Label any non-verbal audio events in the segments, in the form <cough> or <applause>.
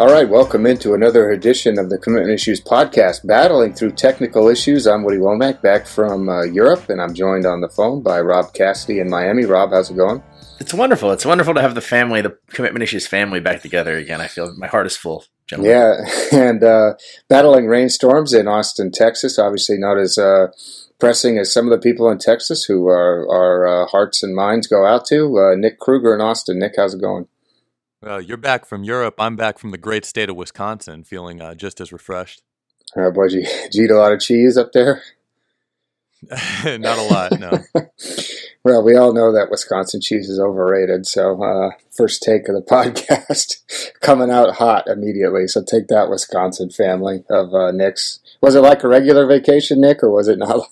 All right, welcome into another edition of the Commitment Issues podcast. Battling through technical issues, I'm Woody Womack, back from uh, Europe, and I'm joined on the phone by Rob Cassidy in Miami. Rob, how's it going? It's wonderful. It's wonderful to have the family, the Commitment Issues family, back together again. I feel my heart is full. Gentlemen. Yeah, <laughs> and uh, battling rainstorms in Austin, Texas, obviously not as uh, pressing as some of the people in Texas who our, our uh, hearts and minds go out to. Uh, Nick Kruger in Austin. Nick, how's it going? Well, you're back from Europe. I'm back from the great state of Wisconsin, feeling uh, just as refreshed. Uh, boy, did you, did you eat a lot of cheese up there? <laughs> Not a lot, no. <laughs> well, we all know that Wisconsin cheese is overrated. So, uh, first take of the <laughs> podcast coming out hot immediately. So, take that, Wisconsin family of uh, Nick's. Was it like a regular vacation, Nick, or was it not like?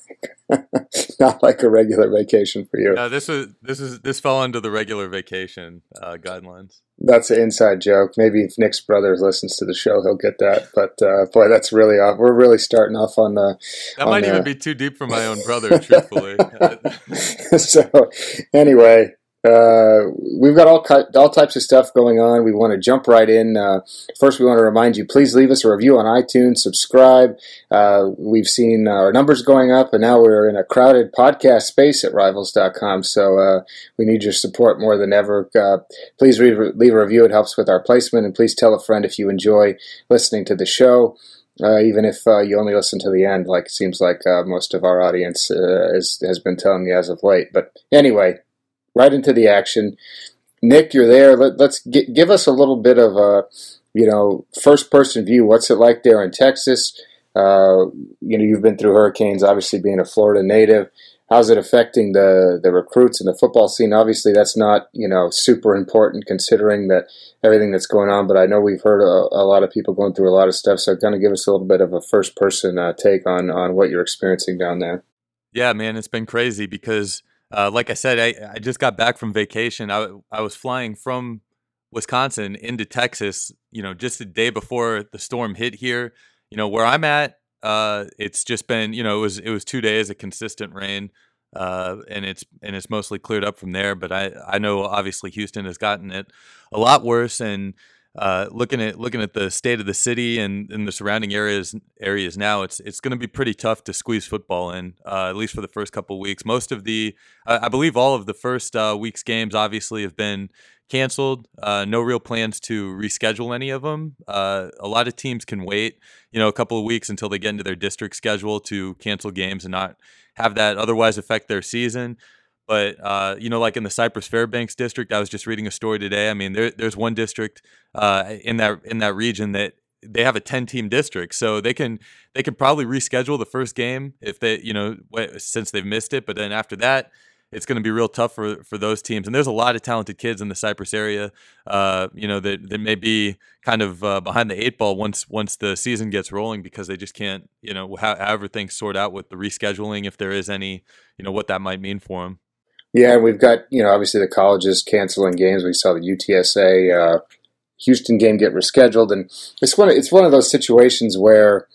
not like a regular vacation for you. No, this is this is this fell under the regular vacation uh, guidelines. That's an inside joke. Maybe if Nick's brother listens to the show, he'll get that. But uh, boy, that's really off. We're really starting off on the. That on might the, even be too deep for my own brother, truthfully. <laughs> <laughs> so, anyway, uh, we've got all all types of stuff going on. We want to jump right in. Uh, first, we want to remind you: please leave us a review on iTunes. Subscribe. Uh, we've seen our numbers going up, and now we're in a crowded podcast space at Rivals.com. So uh, we need your support more than ever. Uh, please leave, leave a review; it helps with our placement. And please tell a friend if you enjoy listening to the show. Uh, even if uh, you only listen to the end, like it seems like uh, most of our audience has, has been telling me as of late. But anyway, right into the action. Nick, you're there. Let, us give us a little bit of a, you know, first person view. What's it like there in Texas? Uh, you know, you've been through hurricanes, obviously being a Florida native. How's it affecting the, the recruits and the football scene? Obviously, that's not, you know, super important considering that everything that's going on, but I know we've heard a, a lot of people going through a lot of stuff. So kind of give us a little bit of a first person uh, take on, on what you're experiencing down there. Yeah, man, it's been crazy because uh, like I said, I, I just got back from vacation. I, I was flying from Wisconsin into Texas, you know, just the day before the storm hit here. You know, where I'm at, uh, it's just been, you know, it was it was two days of consistent rain, uh, and it's and it's mostly cleared up from there. But I I know obviously Houston has gotten it a lot worse, and uh, looking at looking at the state of the city and, and the surrounding areas areas now, it's it's going to be pretty tough to squeeze football in, uh, at least for the first couple weeks. Most of the, uh, I believe, all of the first uh, week's games obviously have been canceled. Uh, no real plans to reschedule any of them. A lot of teams can wait, you know, a couple of weeks until they get into their district schedule to cancel games and not have that otherwise affect their season. But uh, you know, like in the Cypress Fairbanks district, I was just reading a story today. I mean, there, there's one district uh, in that in that region that they have a 10 team district so they can they can probably reschedule the first game if they you know since they've missed it. But then after that it's going to be real tough for for those teams. And there's a lot of talented kids in the cypress area uh, you know that, that may be kind of uh, behind the eight ball once once the season gets rolling because they just can't you know however things sort out with the rescheduling if there is any you know what that might mean for them yeah, we've got you know obviously the colleges canceling games. We saw the UTSA uh, Houston game get rescheduled, and it's one of, it's one of those situations where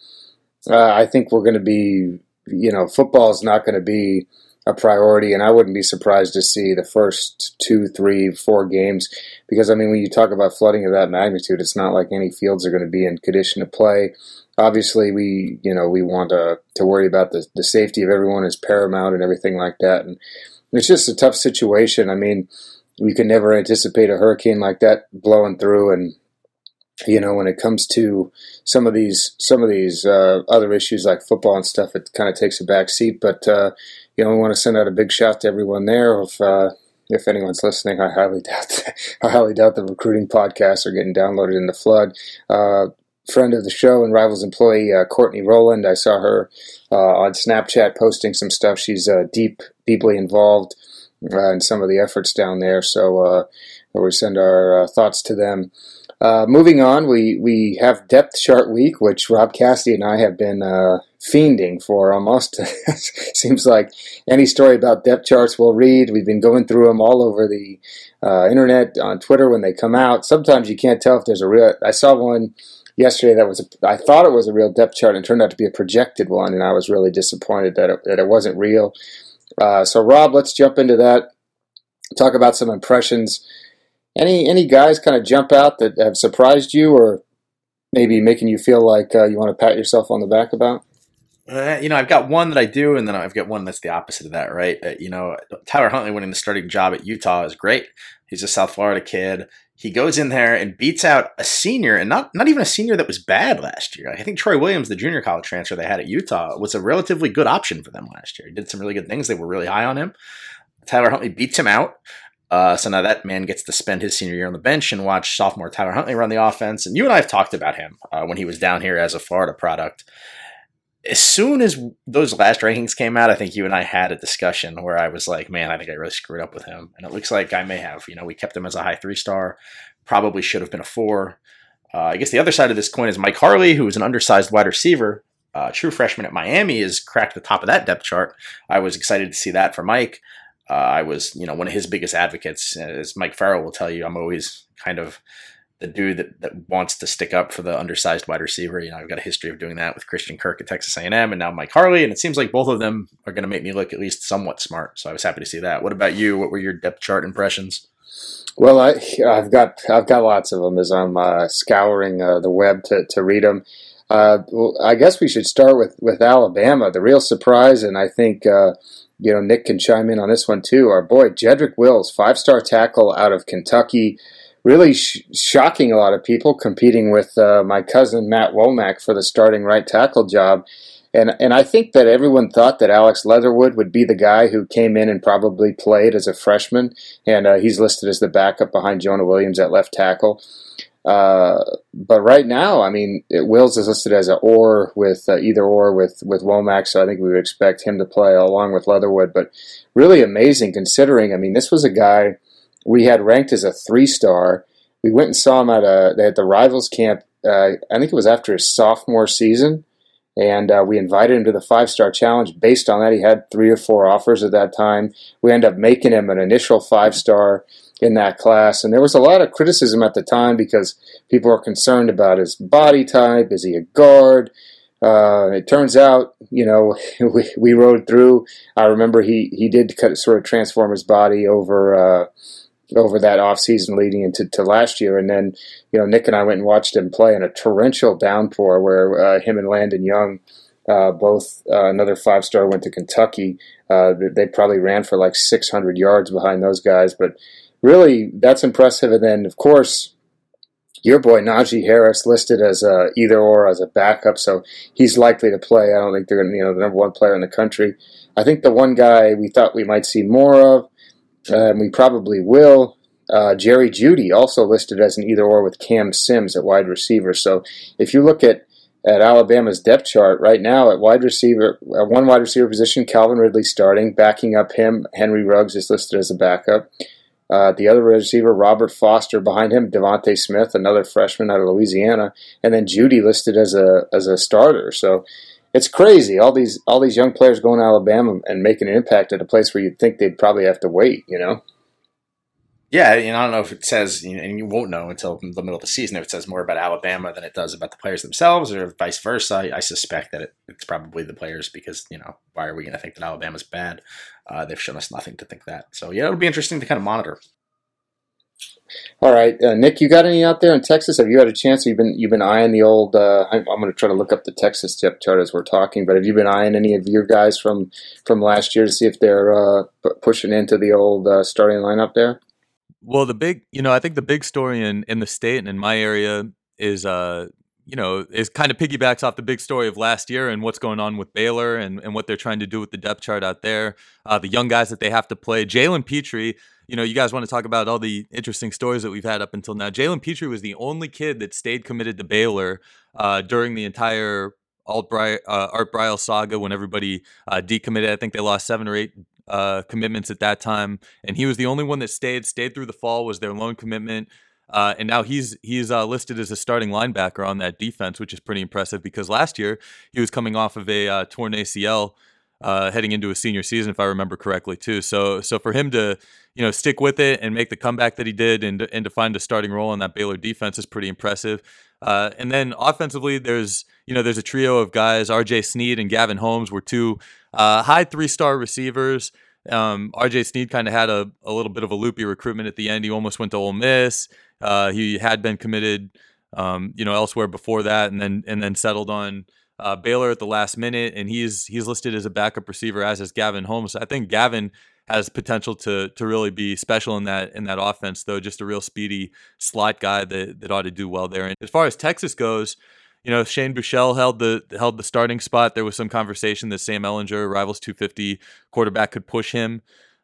uh, I think we're going to be you know football is not going to be a priority, and I wouldn't be surprised to see the first two, three, four games because I mean when you talk about flooding of that magnitude, it's not like any fields are going to be in condition to play. Obviously, we you know we want to to worry about the the safety of everyone is paramount and everything like that, and it's just a tough situation. I mean, we can never anticipate a hurricane like that blowing through, and you know, when it comes to some of these some of these uh, other issues like football and stuff, it kind of takes a back seat. But uh, you know, we want to send out a big shout to everyone there. If uh, if anyone's listening, I highly doubt that, <laughs> I highly doubt the recruiting podcasts are getting downloaded in the flood. Friend of the show and Rivals employee uh, Courtney Rowland. I saw her uh, on Snapchat posting some stuff. She's uh, deep, deeply involved uh, in some of the efforts down there. So uh, we send our uh, thoughts to them. moving on, we we have depth chart week, which Rob Cassidy and I have been fiending for almost. <laughs> Seems like any story about depth charts we'll read. We've been going through them all over the internet on Twitter when they come out. Sometimes you can't tell if there's a real. I saw one yesterday that was a, I thought it was a real depth chart and turned out to be a projected one, and I was really disappointed that it, that it wasn't real. Uh, so, Rob, let's jump into that. Talk about some impressions. Any any guys kind of jump out that have surprised you, or maybe making you feel like uh, you want to pat yourself on the back about? Uh, you know, I've got one that I do, and then I've got one that's the opposite of that, right? Uh, you know, Tyler Huntley winning the starting job at Utah is great. He's a South Florida kid. He goes in there and beats out a senior, and not not even a senior that was bad last year. I think Troy Williams, the junior college transfer they had at Utah, was a relatively good option for them last year. He did some really good things. They were really high on him. Tyler Huntley beats him out. Uh, so now that man gets to spend his senior year on the bench and watch sophomore Tyler Huntley run the offense. And you and I have talked about him uh, when he was down here as a Florida product as soon as those last rankings came out, I think you and I had a discussion where I was like, man, I think I really screwed up with him. And it looks like I may have. You know, we kept him as a high three star, probably should have been a four. Uh, I guess the other side of this coin is Mike Harley, who is an undersized wide receiver, uh, true freshman at Miami, has cracked the top of that depth chart. I was excited to see that for Mike. Uh, I was, you know, one of his biggest advocates, as Mike Farrell will tell you. I'm always kind of the dude that, that wants to stick up for the undersized wide receiver. You know, I've got a history of doing that with Christian Kirk at Texas A&M and now Mike Harley, and it seems like both of them are going to make me look at least somewhat smart. So I was happy to see that. What about you? What were your depth chart impressions? Well, I, have got I've got lots of them as I'm uh, scouring uh, the web to, to read them. Uh, well, I guess we should start with, with Alabama. The real surprise, and I think uh, you know Nick can chime in on this one too. Our boy Jedrick Wills, five star tackle out of Kentucky really sh- shocking a lot of people, competing with uh, my cousin Matt Womack for the starting right tackle job. And, and I think that everyone thought that Alex Leatherwood would be the guy who came in and probably played as a freshman, and uh, he's listed as the backup behind Jonah Williams at left tackle. Uh, but right now, I mean, it, Wills is listed as an or with uh, either or with with Womack, so I think we would expect him to play along with Leatherwood. But really amazing considering. I mean, this was a guy we had ranked as a three star. We went and saw him at a at the rivals camp. Uh, I think it was after his sophomore season, and uh, we invited him to the five star challenge. Based on that, he had three or four offers at that time. We ended up making him an initial five star in that class, and there was a lot of criticism at the time because people were concerned about his body type. Is he a guard? Uh, it turns out, you know, <laughs> we, we rode through. I remember he, he did sort of transform his body over uh, over that offseason leading into to last year. And then, you know, Nick and I went and watched him play in a torrential downpour where uh, him and Landon Young, uh, both uh, another five star, went to Kentucky. Uh, they probably ran for like 600 yards behind those guys. But really, that's impressive. And then, of course, your boy Najee Harris listed as a either or as a backup, so he's likely to play. I don't think they're going to, you know, the number one player in the country. I think the one guy we thought we might see more of and we probably will. Uh, Jerry Jeudy also listed as an either or with Cam Sims at wide receiver. So if you look at at Alabama's depth chart right now at wide receiver, at one wide receiver position, Calvin Ridley starting, backing up him. Henry Ruggs is listed as a backup. Uh, the other receiver, Robert Foster, behind him, DeVonta Smith, another freshman out of Louisiana, and then Jeudy listed as a as a starter. So it's crazy. All these all these young players going to Alabama and making an impact at a place where you'd think they'd probably have to wait. You know. Yeah, and I don't know if it says, and you won't know until the middle of the season if it says more about Alabama than it does about the players themselves, or vice versa. I, I suspect that it, it's probably the players because you know why are we going to think that Alabama's bad? Uh, they've shown us nothing to think that. So yeah, it'll be interesting to kind of monitor. All right, uh, Nick, you got any out there in Texas? Have you had a chance? You've been you've been eyeing the old. Uh, I'm, I'm going to try to look up the Texas depth chart as we're talking. But have you been eyeing any of your guys from from last year to see if they're uh, pushing into the old uh, starting lineup there? Well, the big, you know, I think the big story in in the state and in my area is, uh, you know, is kind of piggybacks off the big story of last year and what's going on with Baylor and and what they're trying to do with the depth chart out there. Uh, the young guys that they have to play. Jalen Pitre you know, you guys want to talk about all the interesting stories that we've had up until now. Jalen Pitre was the only kid that stayed committed to Baylor uh, during the entire Alt Bri- uh, Art Briles saga when everybody uh, decommitted. I think they lost seven or eight uh, commitments at that time, and he was the only one that stayed. Stayed through the fall was their lone commitment. Uh, and now he's he's uh, listed as a starting linebacker on that defense, which is pretty impressive because last year he was coming off of a uh, torn ACL uh, heading into a senior season, if I remember correctly, too. So, so for him to you know stick with it and make the comeback that he did, and and to find a starting role in that Baylor defense is pretty impressive. Uh, and then offensively, there's you know there's a trio of guys. R.J. Sneed and Gavin Holmes were two uh, high three star receivers. Um, R.J. Sneed kind of had a, a little bit of a loopy recruitment at the end. He almost went to Ole Miss. Uh, he had been committed um, you know, elsewhere before that, and then and then settled on uh, Baylor at the last minute, and he's he's listed as a backup receiver, as is Gavin Holmes. I think Gavin has potential to to really be special in that in that offense, though. Just a real speedy slot guy that that ought to do well there. And as far as Texas goes, you know, Shane Buechele held the held the starting spot. There was some conversation that Sam Ehlinger, rivals 250 quarterback, could push him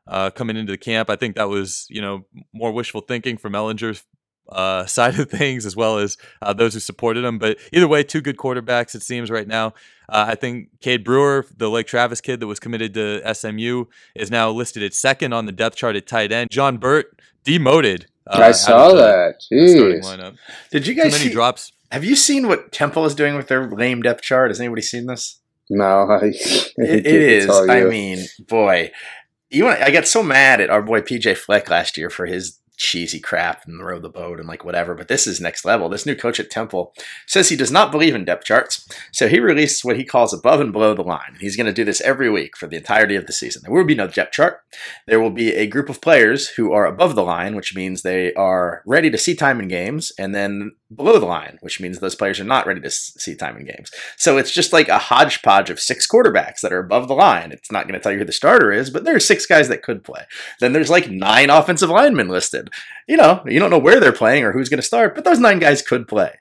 uh, coming into the camp. I think that was you know more wishful thinking from Ehlinger's uh, <laughs> side of things as well as uh, those who supported him. But either way, two good quarterbacks it seems right now. Uh, I think Cade Brewer, the Lake Travis kid that was committed to SMU, is now listed at second on the depth chart at tight end. John Burt demoted. Uh, I saw that. Jeez. Did you guys Too many see, drops? Have you seen what Temple is doing with their lame depth chart? Has anybody seen this? No, I, <laughs> it, it is. I mean, boy, you want, I got so mad at our boy PJ Fleck last year for his cheesy crap and row the boat and like whatever. But this is next level. This new coach at Temple says he does not believe in depth charts. So he released what he calls above and below the line. He's going to do this every week for the entirety of the season. There will be no depth chart. There will be a group of players who are above the line, which means they are ready to see time in games, and then below the line, which means those players are not ready to see time in games. So it's just like a hodgepodge of six quarterbacks that are above the line. It's not going to tell you who the starter is, but there are six guys that could play. Then there's like nine offensive linemen listed. You know, you don't know where they're playing or who's going to start, but those nine guys could play.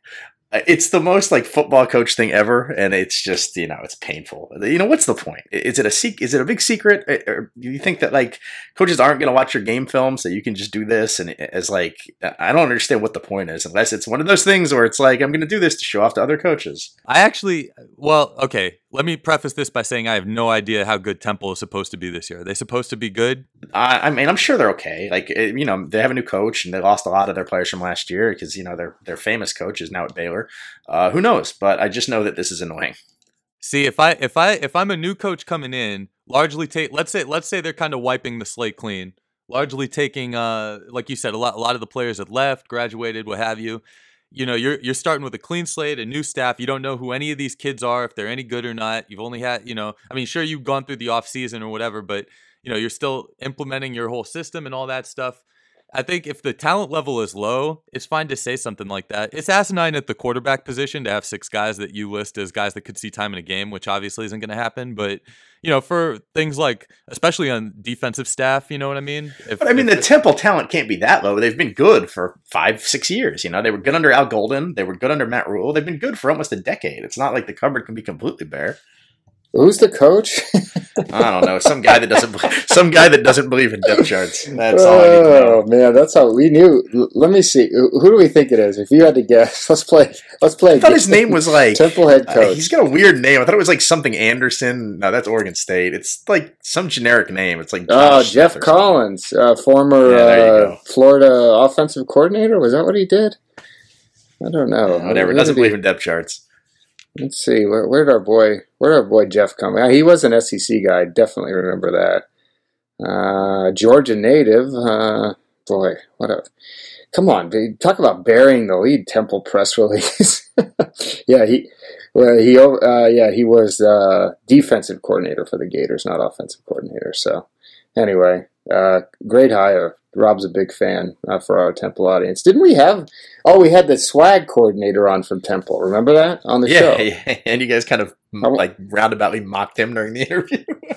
It's the most like football coach thing ever, and it's just you know it's painful. You know what's the point? Is it a sec- Is it a big secret? Or do you think that like coaches aren't going to watch your game film so you can just do this? And as like I don't understand what the point is unless it's one of those things where it's like I'm going to do this to show off to other coaches. I actually, well, okay. Let me preface this by saying I have no idea how good Temple is supposed to be this year. Are they supposed to be good? I, I mean, I'm sure they're okay. Like you know, they have a new coach and they lost a lot of their players from last year because you know their their famous coach is now at Baylor. Uh, who knows? But I just know that this is annoying. See, if I if I if I'm a new coach coming in, largely take let's say let's say they're kind of wiping the slate clean, largely taking uh like you said a lot a lot of the players had left, graduated, what have you. You know, you're you're starting with a clean slate, a new staff. You don't know who any of these kids are, if they're any good or not. You've only had, you know, I mean, sure you've gone through the off season or whatever, but you know, you're still implementing your whole system and all that stuff. I think if the talent level is low, it's fine to say something like that. It's asinine at the quarterback position to have six guys that you list as guys that could see time in a game, which obviously isn't going to happen. But you know, for things like, especially on defensive staff, you know what I mean? If, but I mean, the Temple talent can't be that low. They've been good for five, six years. You know, they were good under Al Golden. They were good under Matt Rhule. They've been good for almost a decade. It's not like the cupboard can be completely bare. Who's the coach? I don't know. Some guy that doesn't. <laughs> Some guy that doesn't believe in depth charts. That's all I need to know. Oh man, that's how we knew. Let me see. Who do we think it is? If you had to guess, <laughs> let's play. Let's play. I thought his name was like Temple head coach. Uh, he's got a weird name. I thought it was like something Anderson. No, that's Oregon State. It's like some generic name. It's like oh, Geoff Collins, uh, former yeah, uh, Florida offensive coordinator. Was that what he did? I don't know. whatever. Doesn't believe in depth charts. Let's see. Where, where did our boy, where did our boy Jeff come? He was an SEC guy. I definitely remember that. Uh, Georgia native. Uh, boy, what a come on! Talk about burying the lead. Temple press <laughs> release. yeah, he. Well, he. Uh, yeah, he was uh, defensive coordinator for the Gators, not offensive coordinator. So, anyway, uh, great hire. Rob's a big fan uh, for our Temple audience. Didn't we have? Oh, we had the swag coordinator on from Temple. Remember that on the yeah, show? Yeah, <laughs> and you guys kind of like roundaboutly mocked him during the interview. <laughs> <laughs>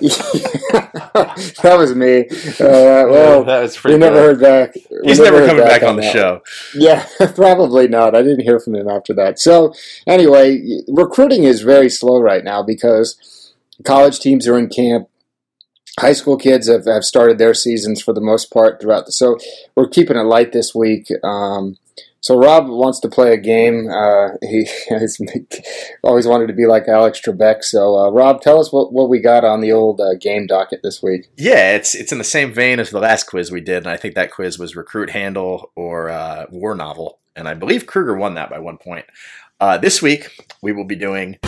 that was me. Uh, well, that was pretty. We never heard back. We He's never, never coming back, back on, on the show. Yeah, probably not. I didn't hear from him after that. So anyway, recruiting is very slow right now because college teams are in camp high school kids have, have started their seasons for the most part throughout the so we're keeping it light this week. Um, so rob wants to play a game. Uh, he <laughs> has always wanted to be like alex trebek. So uh, rob tell us what, what we got on the old uh, game docket this week. Yeah it's it's in the same vein as the last quiz we did and i think that quiz was recruit handle or uh, war novel and i believe kruger won that by one point. Uh, this week we will be doing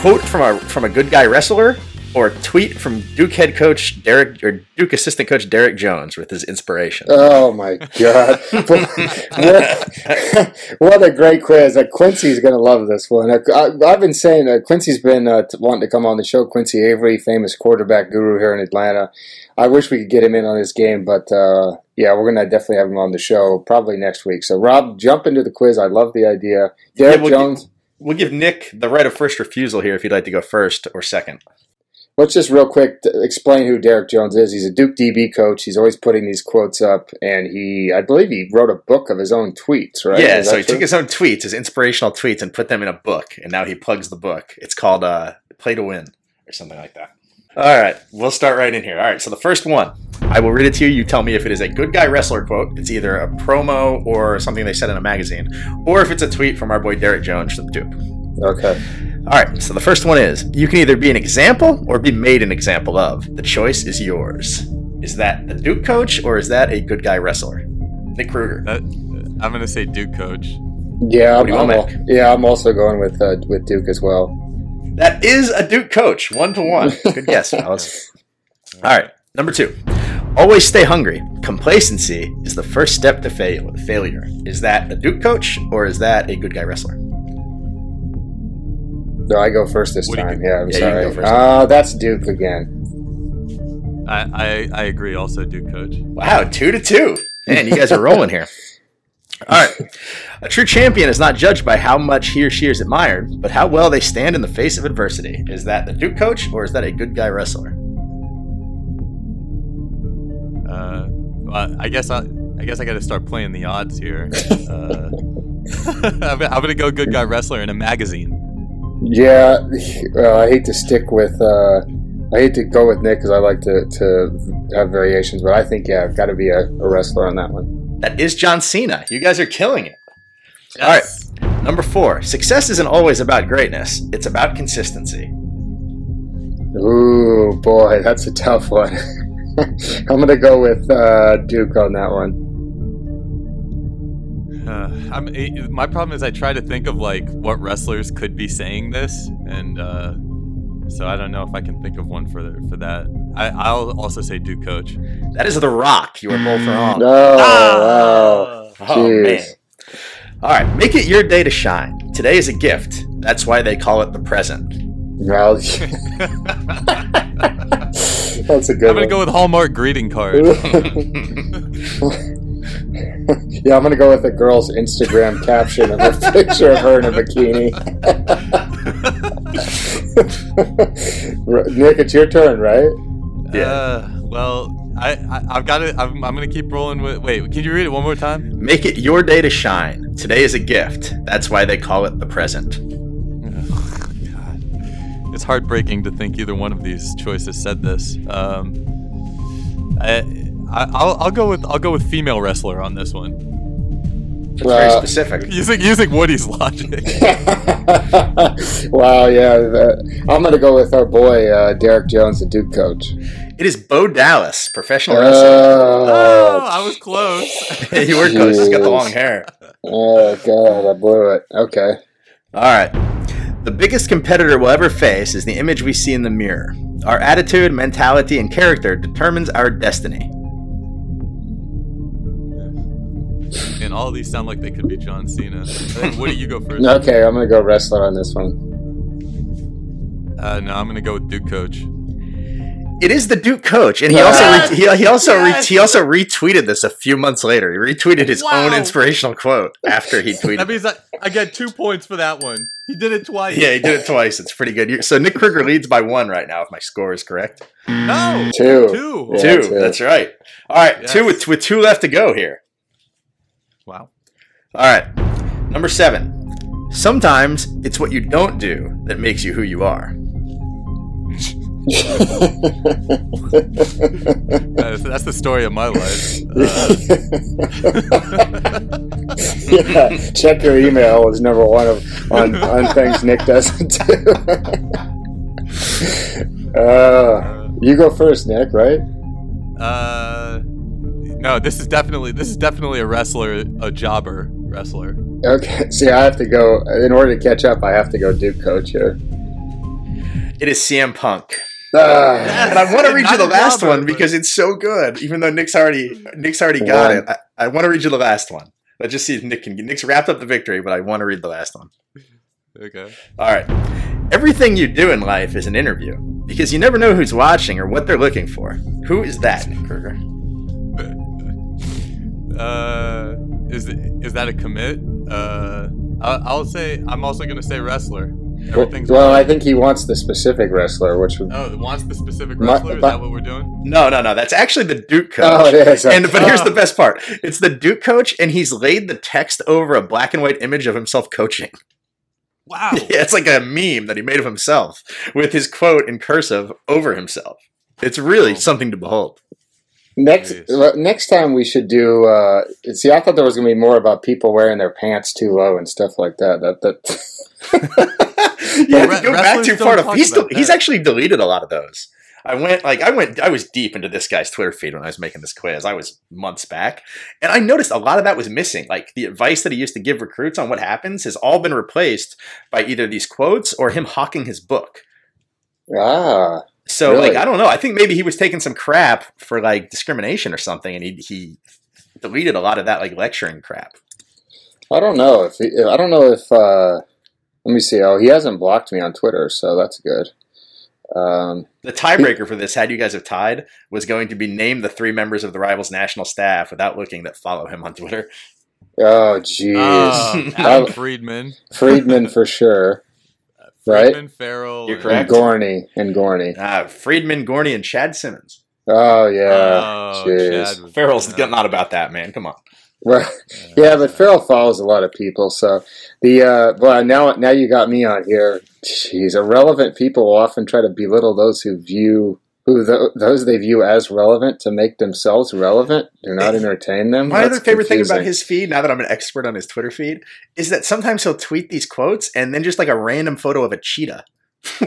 quote from a from a good guy wrestler or tweet from Duke head coach Derek or Duke assistant coach Derek Jones with his inspiration? Oh my god! <laughs> <laughs> <laughs> what, a great quiz! Uh, Quincy's going to love this one. Uh, I, have been saying uh, Quincy's been uh, wanting to come on the show. Quincy Avery, famous quarterback guru here in Atlanta. I wish we could get him in on this game, but uh, yeah, we're going to definitely have him on the show probably next week. So Rob, jump into the quiz. I love the idea. Derek Yeah, we'll Jones. Give, we'll give Nick the right of first refusal here if you'd like to go first or second. Let's just real quick explain who Derek Jones is. He's a Duke DB coach. He's always putting these quotes up, and he, I believe, he wrote a book of his own tweets. Right? Yeah, so he true? took his own tweets, his inspirational tweets, and put them in a book, and now he plugs the book. It's called uh, "Play to Win" or something like that. All right, we'll start right in here. All right, so the first one, I will read it to you. You tell me if it is a good guy wrestler quote. It's either a promo or something they said in a magazine, or if it's a tweet from our boy Derek Jones from Duke. Okay. All right, so the first one is you can either be an example or be made an example of. The choice is yours. Is that a Duke coach or is that a good guy wrestler? Nick Kruger. That, I'm going to say Duke coach. Yeah, I'm, I'm want, al- yeah, I'm also going with uh, with Duke as well. That is a Duke coach, one to one. <laughs> Good guess, fellas. All right, number two. Always stay hungry. Complacency is the first step to fail- failure. Is that a Duke coach or is that a good guy wrestler? No, I go first this What do you time. Yeah, I'm Yeah, you sorry. go first. Uh, that's Duke again. I, I, I agree. Also, Duke coach. Wow, two to two. Man, you guys are rolling here. <laughs> All right. A true champion is not judged by how much he or she is admired, but how well they stand in the face of adversity. Is that the Duke coach or is that a good guy wrestler? Uh, well, I guess I, I guess I got to start playing the odds here. <laughs> Uh, <laughs> I'm, I'm gonna go good guy wrestler in a magazine. Yeah, well, I hate to stick with. Uh, I hate to go with Nick because I like to, to have variations, but I think yeah, I've got to be a, a wrestler on that one. That is John Cena. You guys are killing it. All right. Number four. Success isn't always about greatness. It's about consistency. Ooh, boy, that's a tough one. <laughs> I'm gonna go with uh, Duke on that one. Uh, I'm, eh, my problem is I try to think of like what wrestlers could be saying this, and uh, so I don't know if I can think of one for for that. I, I'll also say Duke coach. That is The Rock. You are both wrong. Oh, Ah! wow. Oh, man. All right. Make it your day to shine. Today is a gift. That's why they call it the present. Well, <laughs> <laughs> that's a good I'm gonna one. go with Hallmark greeting card. <laughs> yeah, I'm gonna go with a girl's Instagram caption of a <laughs> picture of her in a bikini. <laughs> Nick, it's your turn, right? Yeah. Uh, well, I, I I've got it. I'm, I'm gonna keep rolling with. Wait, can you read it one more time? Make it your day to shine. Today is a gift. That's why they call it the present. God. It's heartbreaking to think either one of these choices said this. Um, I, I I'll, I'll go with I'll go with female wrestler on this one. That's Well- very specific. <laughs> Using using Woody's logic. <laughs> wow, yeah. the- I'm gonna go with our boy uh, Derek Jones, the Duke coach. It is Bo Dallas, professional wrestler. Oh, Oh, I was close. <laughs> you were close. He's got the long hair. oh god, I blew it. Okay. All right. The biggest competitor we'll ever face is the image we see in the mirror. Our attitude, mentality, and character determines our destiny. And all of these sound like they could be John Cena. What do you go first. <laughs> Okay, I'm gonna go wrestler on this one. Uh, no, I'm gonna go with Duke coach. It is the Duke coach, and he also re- he, he also re- he also retweeted this a few months later. He retweeted his own inspirational quote after he <laughs> tweeted. That means I, I get two points for that one. He did it twice. yeah, he did it twice. It's pretty good. So Nick Kruger leads by one right now, if my score is correct. No. Two. Two. Yeah, two. two. That's right. All right, Yes. two with with two left to go here. Wow. All right, number seven. Sometimes it's what you don't do that makes you who you are. That's, that's the story of my life. Uh, <laughs> yeah, check your email is number one of, on, on things Nick doesn't do. <laughs> uh, you go first, Nick, right? uh, no, this is definitely this is definitely a wrestler, a jobber wrestler. Okay, see, I have to go, in order to catch up, I have to go Duke coach here. It is CM Punk. Ah. And I want to read you the last jobber, one because it's so good. Even though Nick's already Nick's already got One. it, I, I want to read you the last one. Let's just see if Nick can. Nick's wrapped up the victory, but I want to read the last one. Okay. All right. Everything you do in life is an interview because you never know who's watching or what they're looking for. Who is that, Nick Kruger? Uh, is is that a commit? Uh, I'll, I'll say I'm also gonna say wrestler. Everything's well, I think he wants the specific wrestler, which would. Oh, wants the specific My- wrestler? Is that what we're doing? No, no, no. That's actually the Duke coach. Oh, it is. And but here's the Oh. best part: it's the Duke coach, and he's laid the text over a black and white image of himself coaching. Wow. <laughs> Yeah, it's like a meme that he made of himself with his quote in cursive over himself. It's really Oh. something to behold. Next, Jeez. next time we should do. Uh, see, I thought there was going to be more about people wearing their pants too low and stuff like that. That that. <laughs> yeah, Re- to go back too far. To, he's about he's actually deleted a lot of those. I went like I went I was deep into this guy's Twitter feed when I was making this quiz. I was months back, and I noticed a lot of that was missing. Like the advice that he used to give recruits on what happens has all been replaced by either these quotes or him hawking his book. ah, So Really? like I don't know. I think maybe he was taking some crap for like discrimination or something, and he he deleted a lot of that like lecturing crap. I don't know if he, I don't know if. Uh, let me see. Oh, he hasn't blocked me on Twitter, so that's good. Um, The tiebreaker for this, had you guys have tied, was going to be name the three members of the rivals' national staff without looking that follow him on Twitter. oh, jeez, <laughs> Uh, Adam Friedman. Friedman for sure, Right? Friedman, Farrell. You're correct. and Gorney and Gorney. Uh, Friedman, Gorney, and Chad Simmons. Oh yeah, Oh, jeez. Chad was- Farrell's yeah. not about that, man. Come on. Well, yeah, but Farrell follows a lot of people, so the uh, well now now you got me on here. Jeez, irrelevant people will often try to belittle those who view who th- those they view as relevant to make themselves relevant. Do not entertain them. My That's other favorite thing about his feed, now that I'm an expert on his Twitter feed, is that sometimes he'll tweet these quotes and then just like a random photo of a cheetah. <laughs>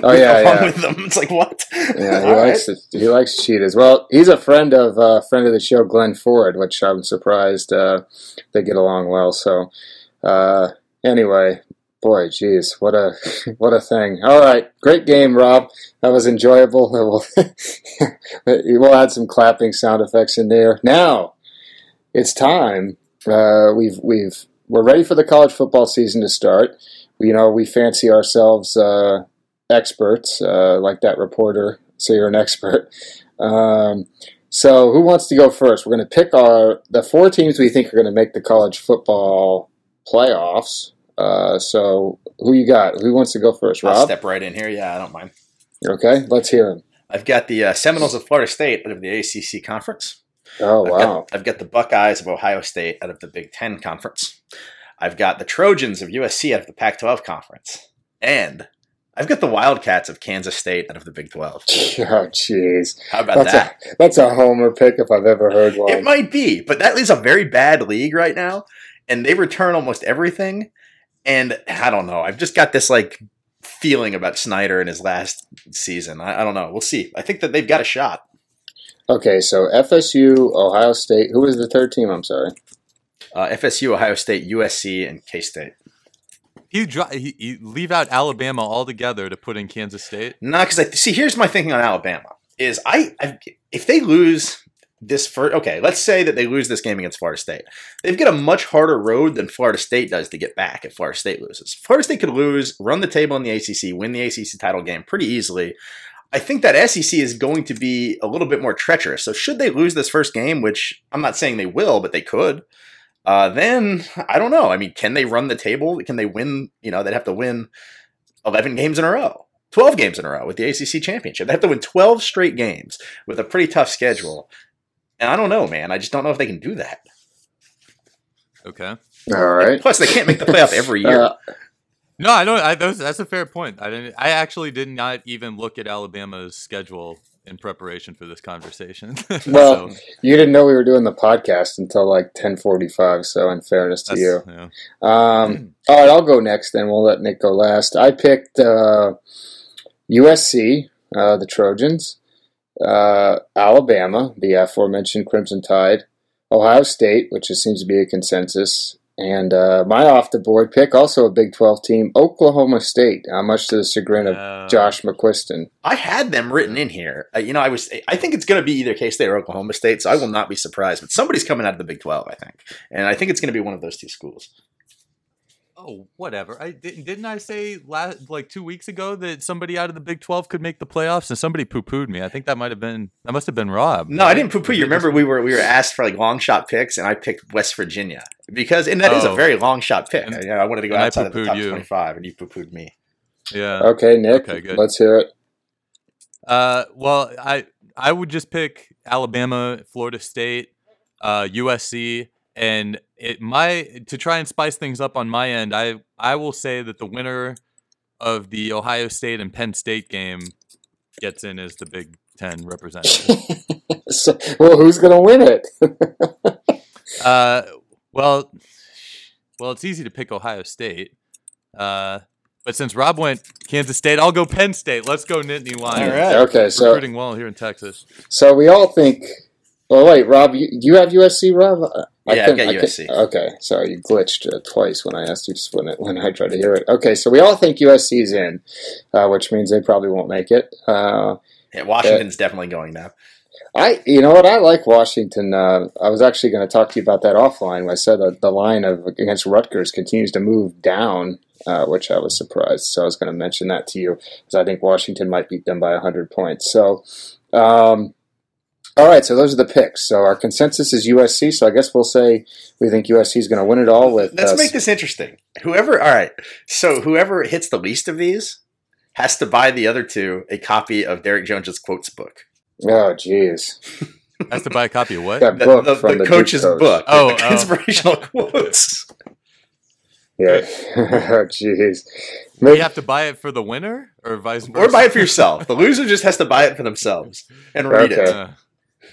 Oh, yeah, along yeah. with them. It's like what? Yeah, he <laughs> right. likes to, he likes cheetahs. Well, he's a friend of uh, friend of the show, Glenn Ford, which I'm surprised uh, they get along well. So, uh, anyway, boy, geez, what a <laughs> what a thing. All right, great game, Rob. That was enjoyable. <laughs> <laughs> We'll, add some clapping sound effects in there. Now, it's time. Uh, we've we've we're ready for the college football season to start. You know, we fancy ourselves. Uh, experts, uh, like that reporter. So you're an expert. Um, so who wants to go first? We're going to pick our the four teams we think are going to make the college football playoffs. Uh, so who you got? Who wants to go first? I'll Rob. step right in here. Yeah, I don't mind. Okay, let's hear him. I've got the uh, Seminoles of Florida State out of the ACC conference. Oh I've wow. Got, I've got the Buckeyes of Ohio State out of the Big Ten conference. I've got the Trojans of USC out of the Pac 12 conference. And I've got the Wildcats of Kansas State out of the Big 12. <laughs> Oh jeez, How about that's that? a that's a homer pick if I've ever heard one. It might be, but that is a very bad league right now. And they return almost everything. And I don't know. I've just got this like feeling about Snyder in his last season. I, I don't know. We'll see. I think that they've got a shot. Okay, so FSU, Ohio State. Who was the third team? I'm sorry. Uh, FSU, Ohio State, USC, and K State. You, dro- you leave out Alabama altogether to put in Kansas State. No, because I see. Here's my thinking on Alabama: is I, I if they lose this first, okay, let's say that they lose this game against Florida State, they've got a much harder road than Florida State does to get back. If Florida State loses, Florida State could lose, run the table in the ACC, win the ACC title game pretty easily. I think that SEC is going to be a little bit more treacherous. So should they lose this first game, which I'm not saying they will, but they could. Uh, then I don't know. I mean, can they run the table? Can they win? You know, they'd have to win 11 games in a row. 12 games in a row with the ACC championship. They have to win 12 straight games with a pretty tough schedule. And I don't know, man. I just don't know if they can do that. Okay. All right. Plus, they can't make the playoff every <laughs> year. Uh, No, I don't. I, those, that's a fair point. I didn't. I actually did not even look at Alabama's schedule in preparation for this conversation. <laughs> Well, So, you didn't know we were doing the podcast until like 10:45. So, in fairness to that's- you, yeah. Um, all right, I'll go next. Then we'll let Nick go last. I picked uh, USC, uh, the Trojans, uh, Alabama, the aforementioned Crimson Tide, Ohio State, which just seems to be a consensus, And uh, my off the board pick, also a Big 12 team, Oklahoma State, uh, much to the chagrin of Uh, Josh McQuiston. I had them written in here. Uh, you know, I was. I think it's going to be either K State or Oklahoma State, so I will not be surprised. But somebody's coming out of the Big Twelve, I think, and I think it's going to be one of those two schools. Oh, whatever. I didn't. Didn't I say last like two weeks ago that somebody out of the Big Twelve could make the playoffs, and somebody poo pooed me. I think that might have been that must have been Rob. No, I didn't poo-poo. You remember we were we were asked for like long shot picks, and I picked West Virginia because, and that is a Oh. very long shot pick. And- you know, I wanted to go I outside of the top you. twenty-five, and you poo-pooed me. Yeah. Okay, Nick, Okay, good. let's hear it. Uh, well, I I would just pick Alabama, Florida State, uh, USC, and it my to try and spice things up on my end. I I will say that the winner of the Ohio State and Penn State game gets in as the Big Ten representative. <laughs> So, well, who's going to win it? <laughs> uh, well, well, it's easy to pick Ohio State. Uh, but since Rob went Kansas State, I'll go Penn State. Let's go Nittany Lions. All right. okay, so Recruiting well here in Texas. so we all think. Well, wait, Rob, you, you have USC, Rob? Uh, I Yeah, I've got USC. Okay, sorry, you glitched uh, twice when I asked you just when it, when I tried to hear it. Okay, so we all think USC's in, uh, which means they probably won't make it. Uh, Yeah, Washington's definitely going now. I, you know what, I like Washington. Uh, I was actually going to talk to you about that offline. When I said that the line of against Rutgers continues to move down, uh, which I was surprised. So I was going to mention that to you because I think Washington might beat them by hundred points. So, um, all right, so those are the picks. So our consensus is USC. So I guess we'll say we think USC is going to win it all. With Let's uh, make this interesting. Whoever, all right. So whoever hits the least of these has to buy the other two a copy of Derek Jones's quotes book. Oh, jeez, Has to buy a copy of what? that The, book the, from the the, coach's Duke coach. book. Oh, oh. inspirational <laughs> quotes. Yeah, <laughs> oh, jeez. We have to buy it for the winner, or vice versa. Or buy it for yourself. The loser just has to buy it for themselves and read Okay. it.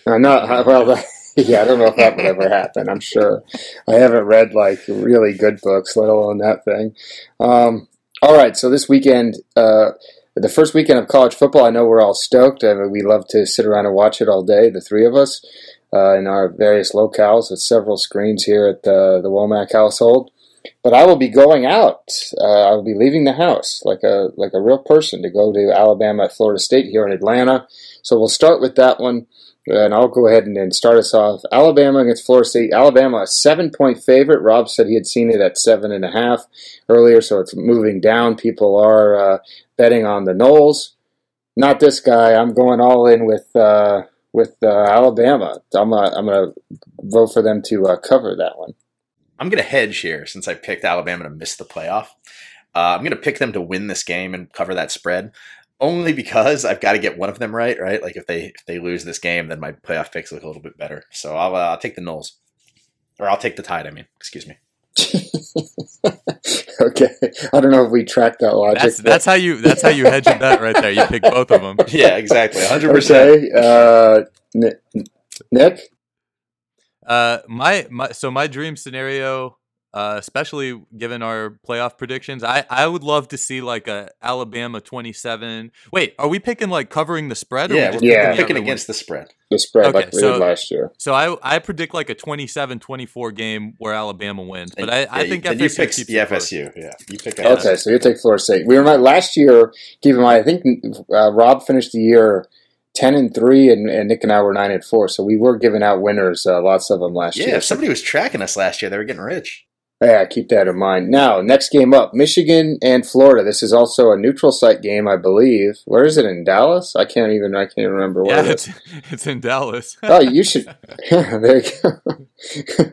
Uh, I know. I- <laughs> Well, yeah, I don't know if that would ever happen. I'm sure. I haven't read like really good books, let alone that thing. Um, all right, so this weekend, uh, the first weekend of college football, I know we're all stoked. I mean, we love to sit around and watch it all day, the three of us, uh, in our various locales with several screens here at the, the Womack household. But I will be going out. Uh, I will be leaving the house like a like a real person to go to Alabama Florida State here in Atlanta. So we'll start with that one. And I'll go ahead and, and start us off. Alabama against Florida State. Alabama, a seven point favorite. Rob said he had seen it at seven and a half earlier, so it's moving down. People are uh, betting on the Noles. Not this guy. I'm going all in with uh, with uh, Alabama. I'm I'm going to vote for them to uh, cover that one. I'm going to hedge here since I picked Alabama to miss the playoff. Uh, I'm going to pick them to win this game and cover that spread. Only because I've got to get one of them right, right? Like if they if they lose this game, then my playoff picks look a little bit better. So I'll uh, I'll take the Noles, or I'll take the Tide. I mean, excuse me. <laughs> okay, I don't know if we tracked that logic. that's but- that's how you that's how you hedge a bet right there. You pick both of them. <laughs> Yeah, exactly, 100. percent okay. Uh, Nick, Nick? Uh, my my so my dream scenario, uh, especially given our playoff predictions, I I would love to see like a Alabama twenty seven. Wait, are we picking like covering the spread? Or Yeah, we just we're Yeah. picking picking other one? against the spread. the spread Okay, like we so- did last year. So I I predict like a 27-24 game where Alabama wins, but I, I Yeah, think then FSU you pick the it close. FSU. Yeah, you pick Yeah. Okay, so you take Florida State. We remember last year. Keep in mind, I think uh, Rob finished the year ten and three, and, and Nick and I were nine and four. So we were giving out winners, uh, lots of them last Yeah, year. Yeah if somebody was tracking us last year, they were getting rich. Yeah, keep that in mind. Now, next game up, Michigan and Florida. This is also a neutral site game, I believe. Where is it in Dallas? I can't even. I can't remember where Yeah, it is. it's <laughs> it's in Dallas. Oh, you should. <laughs> <laughs> there you go.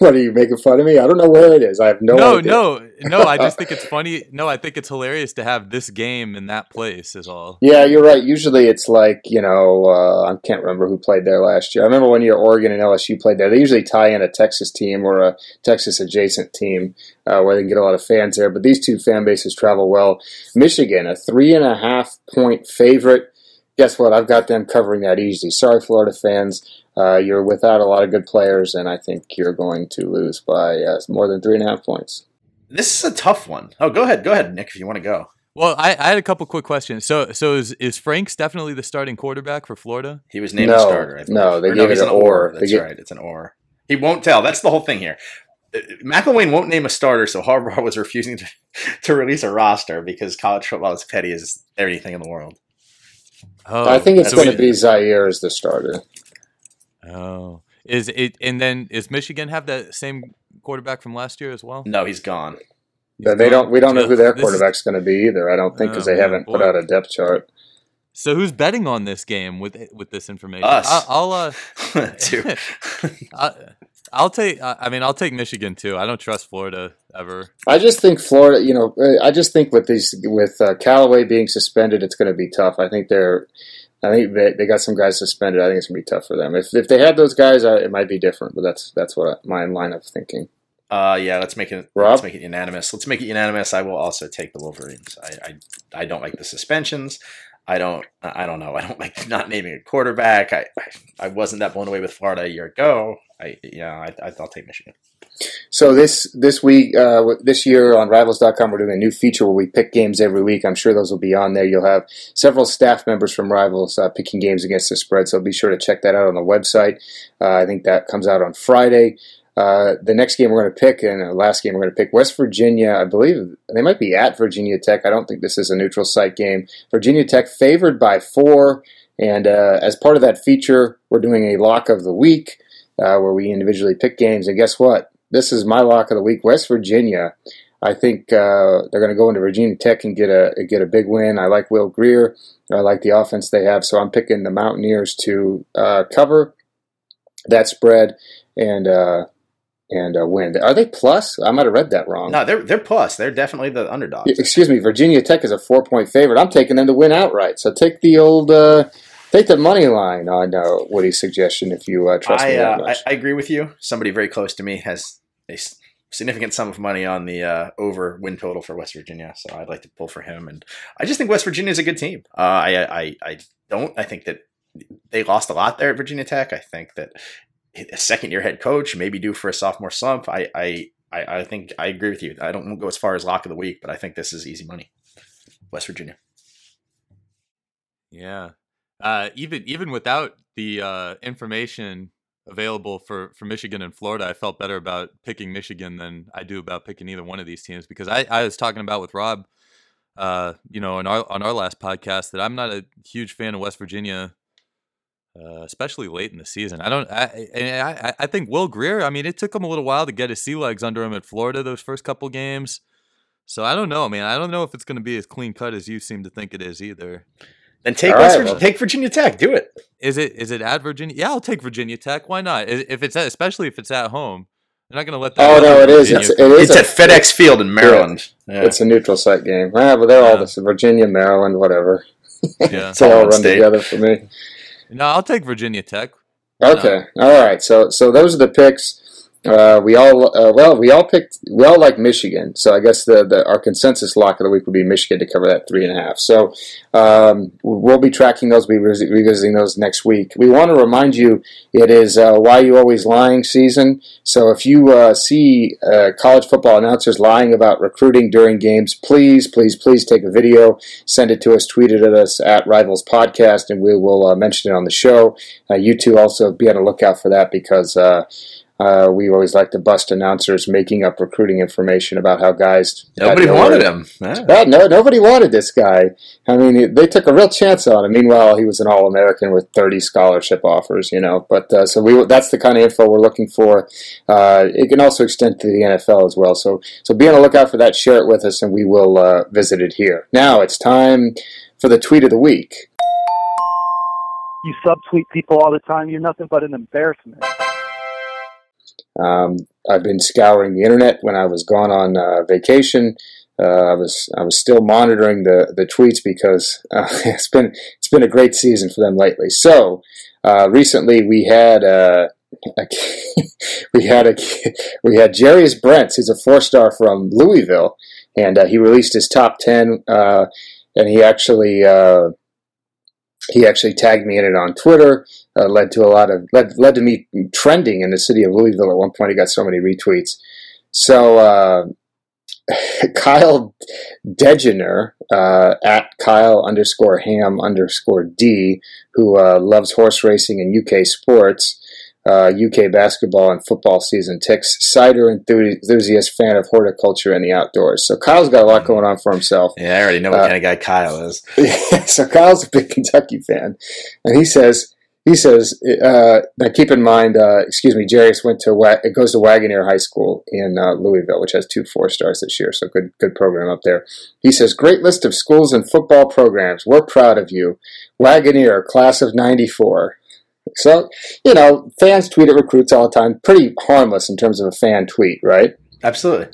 what are you making fun of me? I don't know where it is. I have no, no, idea. no, no. I just think it's funny. No, I think it's hilarious to have this game in that place. Is all. Yeah, you're right. Usually it's like, you know, uh, I can't remember who played there last year. I remember one year Oregon and LSU played there. They usually tie in a Texas team or a Texas adjacent team uh, where they can get a lot of fans there. But these two fan bases travel well. Michigan, a three and a half point favorite. Guess what? I've got them covering that easy. Sorry, Florida fans. Uh, you're without a lot of good players, and I think you're going to lose by uh, more than three and a half points. This is a tough one. Oh, go ahead, go ahead, Nick, if you want to go. Well, I, I had a couple quick questions. So, so is is Franks definitely the starting quarterback for Florida? He was named No, a starter. I believe. no, they Or gave he's it an an or. That's get- right. It's an or. He won't tell. That's the whole thing here. Uh, McElwain won't name a starter, so Harbaugh was refusing to, <laughs> to release a roster because college football is petty as anything in the world. Oh, I think it's going to be Zaire as the starter. Oh, is it? And then is Michigan have that same quarterback from last year as well? No, he's gone. He's they gone? don't. We don't know who their This is- quarterback's going to be either. I don't think because Oh, they man, haven't put out a depth chart. So who's betting on this game with with this information? Us. I, I'll uh, <laughs> <laughs> I, I'll take. I I mean, I'll take Michigan too. I don't trust Florida ever. I just think Florida. You know, uh, I just think with these with uh, Callaway being suspended, it's going to be tough. I think they're. I think they, they got some guys suspended. I think it's going to be tough for them. If if they had those guys, uh, it might be different. But that's that's what my line of thinking. Uh, yeah, let's make it. Rob? Let's make it unanimous. Let's make it unanimous. I will also take the Wolverines. I, I, I don't like the suspensions. I don't. I don't know. I don't <laughs> like not naming a quarterback. I, I, I wasn't that blown away with Florida a year ago. I, yeah, I, I'll take Michigan. So this this week, uh, this year on Rivals.com, we're doing a new feature where we pick games every week. I'm sure those will be on there. You'll have several staff members from Rivals uh, picking games against the spread. So be sure to check that out on the website. Uh, I think that comes out on Friday. Uh, the next game we're going to pick, and the last game we're going to pick, West Virginia. I believe they might be at Virginia Tech. I don't think this is a neutral site game. Virginia Tech favored by four. And uh, as part of that feature, we're doing a lock of the week uh, where we individually pick games. And guess what? This is my lock of the week. West Virginia. I think uh, they're going to go into Virginia Tech and get a get a big win. I like Will Grier. I like the offense they have, so I'm picking the Mountaineers to uh, cover that spread and uh, and uh, win. Are they plus? I might have read that wrong. No, they're they're plus. They're definitely the underdog. Excuse me, Virginia Tech is a four point favorite. I'm taking them to win outright. So take the old uh, take the money line on uh, Woody's suggestion if you uh, trust me I, that uh, I. I agree with you. Somebody very close to me has a significant sum of money on the uh, over win total for West Virginia, so I'd like to pull for him. And I just think West Virginia is a good team. Uh, I, I I don't. I think that they lost a lot there at Virginia Tech. I think that a second year head coach maybe due for a sophomore slump. I I. I, I think I agree with you. I don't go as far as lock of the week, but I think this is easy money. West Virginia. Yeah. Uh, even even without the uh, information available for, for Michigan and Florida, I felt better about picking Michigan than I do about picking either one of these teams because I, I was talking about with Rob, uh, you know, our on our last podcast that I'm not a huge fan of West Virginia, uh, especially late in the season. I don't. I, and I I think Will Grier. I mean, it took him a little while to get his sea legs under him at Florida those first couple games. So I don't know, man. I don't know if it's going to be as clean cut as you seem to think it is either. Then take All West right, Virginia, well- take Virginia Tech. Do it. Is it is it at Virginia? Yeah, I'll take Virginia Tech. Why not? If it's at, especially if it's at home, they're not going to let that. Oh no, it is. It's, it is. It's a- at FedEx Field in Maryland. Yeah. It's a neutral site game. Yeah, but they're all this Virginia, Maryland, whatever. yeah. <laughs> They all one run state. together for me. No, I'll take Virginia Tech. Okay, all right. So so those are the picks. Uh, we all uh, well, we all picked. We all like Michigan. So I guess the, the our consensus lock of the week would be Michigan to cover that three and a half. So um, we'll be tracking those. We'll be revis- revisiting those next week. We want to remind you it is uh, why you always lying season. So if you uh, see uh, college football announcers lying about recruiting during games, please, please, please take a video, send it to us, tweet it at us at Rivals Podcast, and we will mention it on the show. You two also be on the lookout for that because uh, we always like to bust announcers making up recruiting information about how guys. Nobody wanted him. Yeah. Well, no, nobody wanted this guy. I mean, they took a real chance on him. Meanwhile, he was an All-American with 30 scholarship offers, you know. But uh, so we—that's the kind of info we're looking for. Uh, it can also extend to the NFL as well. So, so be on the lookout for that. Share it with us, and we will uh, visit it here. Now it's time for the tweet of the week. You subtweet people all the time. You're nothing but an embarrassment. Um, I've been scouring the internet when I was gone on uh, vacation. Uh, I was I was still monitoring the, the tweets because uh, <laughs> it's been it's been a great season for them lately. So uh, recently we had uh, <laughs> a, we had a we had Jarius Brents, who's a four star from Louisville, and uh, he released his top ten, uh, and he actually uh, he actually tagged me in it on Twitter. Uh, led to a lot of led led to me trending in the city of Louisville. At one point, he got so many retweets. So uh, <laughs> Kyle Degener uh, at Kyle underscore Ham underscore D, who uh, loves horse racing and UK sports, uh, UK basketball and football season ticks. Cider enthusiast, fan of horticulture and the outdoors. So Kyle's got a lot going on for himself. Yeah, I already know what uh, kind of guy Kyle is. <laughs> so Kyle's a big Kentucky fan, and he says he says, uh, now keep in mind, uh, excuse me, Jarius went to it goes to Waggener High School in uh, Louisville, which has two four stars this year, so good good program up there. He says, great list of schools and football programs. We're proud of you, Waggener, class of '94. So you know, fans tweet at recruits all the time. Pretty harmless in terms of a fan tweet, right? Absolutely.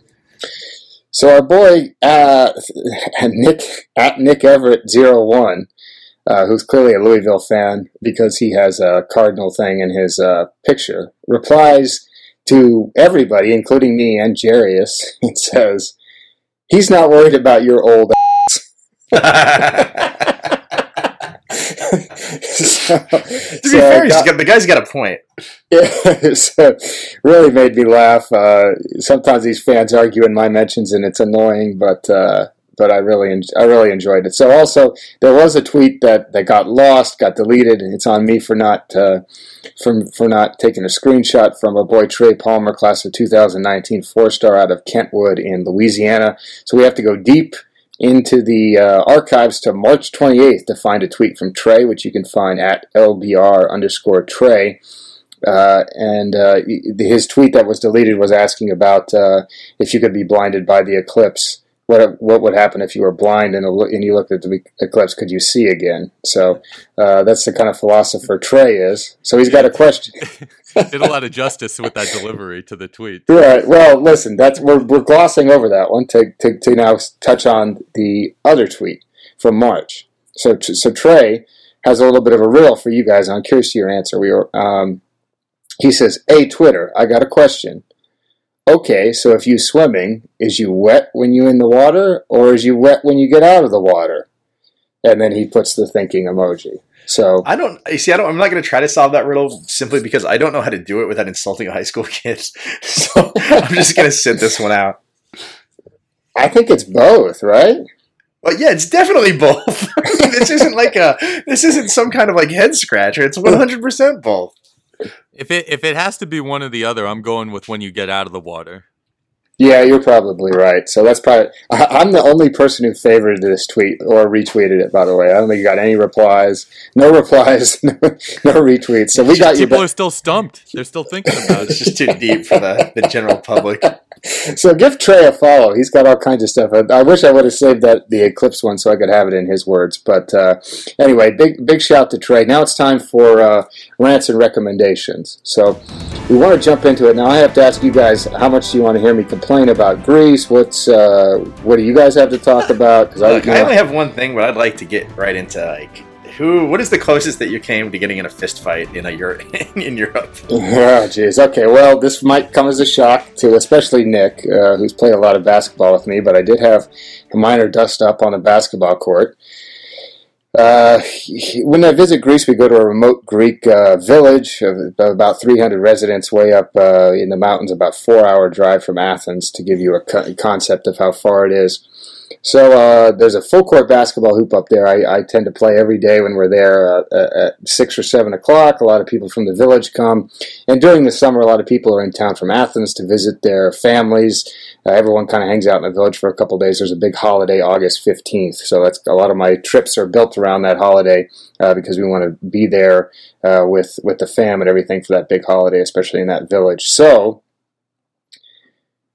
So our boy uh, <laughs> Nick at Nick Everett 01 uh, who's clearly a Louisville fan because he has a Cardinal thing in his uh, picture, replies to everybody, including me and Jarius, <laughs> and says, He's not worried about your old <laughs> ass. <laughs> so, to be so fair, got, the guy's got a point. <laughs> Yeah, so really made me laugh. Uh, sometimes these fans argue in my mentions, and it's annoying, but uh, but I really I really enjoyed it. So also there was a tweet that, that got lost, got deleted, and it's on me for not uh, from for not taking a screenshot from our boy Trey Palmer, class of 2019, four star out of Kentwood in Louisiana. So we have to go deep into the uh, archives to March 28th to find a tweet from Trey, which you can find at lbr underscore Trey. Uh, and uh, his tweet that was deleted was asking about uh, if you could be blinded by the eclipse what what would happen if you were blind and, and you looked at the eclipse? Could you see again? So uh, that's the kind of philosopher Trey is. So he's got a question. <laughs> Did a lot of justice with that delivery to the tweet. Right. Well, listen, that's we're, we're glossing over that one to, to, to now touch on the other tweet from March. So so Trey has a little bit of a riddle for you guys. I'm curious to your answer. We were, um, he says, "Hey Twitter, I got a question." Okay, so if you swimming, is you wet when you in the water, or is you wet when you get out of the water? And then he puts the thinking emoji. So I don't you see. I don't. I'm not going to try to solve that riddle simply because I don't know how to do it without insulting a high school <laughs> kid. So I'm just going to sit this one out. I think it's both, right? Well, yeah, it's definitely both. <laughs> this isn't like a. This isn't some kind of like head scratcher. It's 100 percent both. If it if it has to be one or the other, I'm going with when you get out of the water. Yeah, you're probably right. So that's probably. I'm the only person who favored this tweet or retweeted it. By the way, I don't think you got any replies. No replies. <laughs> No, no retweets. So we got you. People are still stumped. They're still thinking about <laughs> it. It's just too deep for the, the general public. So give Trey a follow. He's got all kinds of stuff. I, I, wish I would have saved that the Eclipse one so I could have it in his words. But uh, anyway, big big shout to Trey. Now it's time for uh, rants and recommendations. So we want to jump into it. Now I have to ask you guys, how much do you want to hear me complain about Greece? What's uh, what do you guys have to talk about? I, I only have one thing, but I'd like to get right into like who? What is the closest that you came to getting in a fist fight in a Europe? <laughs> in Europe? <laughs> Oh, jeez. Okay. Well, this might come as a shock to especially Nick, uh, who's played a lot of basketball with me. But I did have a minor dust up on a basketball court. Uh, when I visit Greece, we go to a remote Greek uh, village of about 300 residents, way up uh, in the mountains, about four hour drive from Athens, to give you a co- concept of how far it is. So uh, there's a full court basketball hoop up there. I, I tend to play every day when we're there uh, at six or seven o'clock. A lot of people from the village come, and during the summer, a lot of people are in town from Athens to visit their families. Uh, everyone kind of hangs out in the village for a couple days. There's a big holiday, August 15th, so that's a lot of my trips are built around that holiday uh, because we want to be there uh, with with the fam and everything for that big holiday, especially in that village. So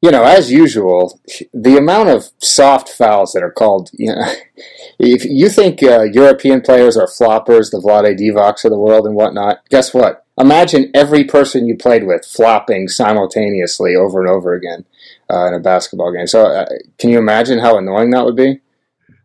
you know, as usual, the amount of soft fouls that are called, you know, <laughs> if you think uh, European players are floppers, the Vlade Divacs of the world and whatnot, guess what? Imagine every person you played with flopping simultaneously over and over again uh, in a basketball game. So, uh, can you imagine how annoying that would be?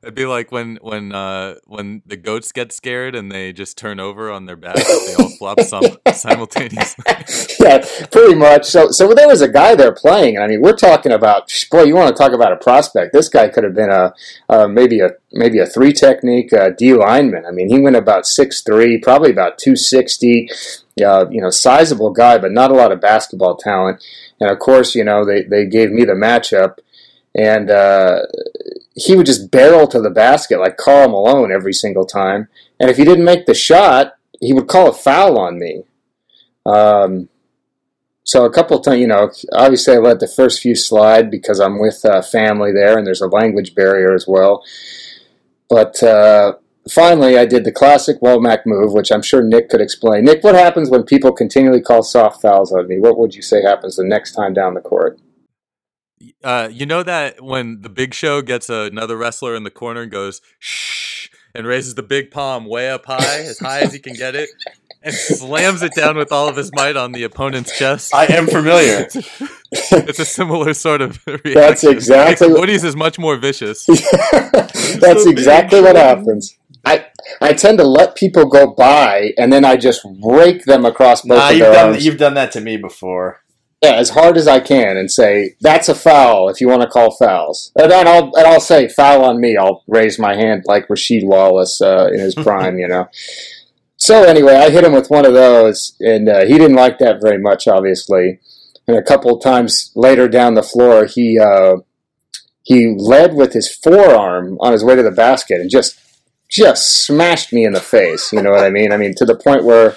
It'd be like when when uh, when the goats get scared and they just turn over on their backs. they all flop <laughs> some simultaneously. <laughs> yeah, pretty much. So so there was a guy there playing. I mean, we're talking about boy. You want to talk about a prospect? This guy could have been a uh, maybe a maybe a three technique uh, D lineman. I mean, he went about six three, probably about two sixty. Uh, you know, sizable guy, but not a lot of basketball talent. And of course, you know, they, they gave me the matchup and uh, he would just barrel to the basket like Karl Malone every single time. And if he didn't make the shot, he would call a foul on me. Um, so a couple times, you know, obviously I let the first few slide because I'm with uh, family there, and there's a language barrier as well. But uh, finally, I did the classic Wommack move, which I'm sure Nick could explain. Nick, what happens when people continually call soft fouls on me? What would you say happens the next time down the court? Uh, you know that when the Big Show gets another wrestler in the corner and goes shh and raises the big palm way up high, as high as he can get it, and slams it down with all of his might on the opponent's chest. I am familiar. <laughs> it's a similar sort of <laughs> reaction. That's exactly what- Woody's is much more vicious. <laughs> That's exactly what happens. I I tend to let people go by, and then I just rake them across both nah, of you've their done arms. you've done that to me before. Yeah, as hard as I can, and say that's a foul if you want to call fouls. And then I'll and I'll say foul on me. I'll raise my hand like Rasheed Wallace uh, in his <laughs> prime, you know. So anyway, I hit him with one of those, and uh, he didn't like that very much, obviously. And a couple times later down the floor, he uh, he led with his forearm on his way to the basket and just just smashed me in the face. You know what I mean? I mean to the point where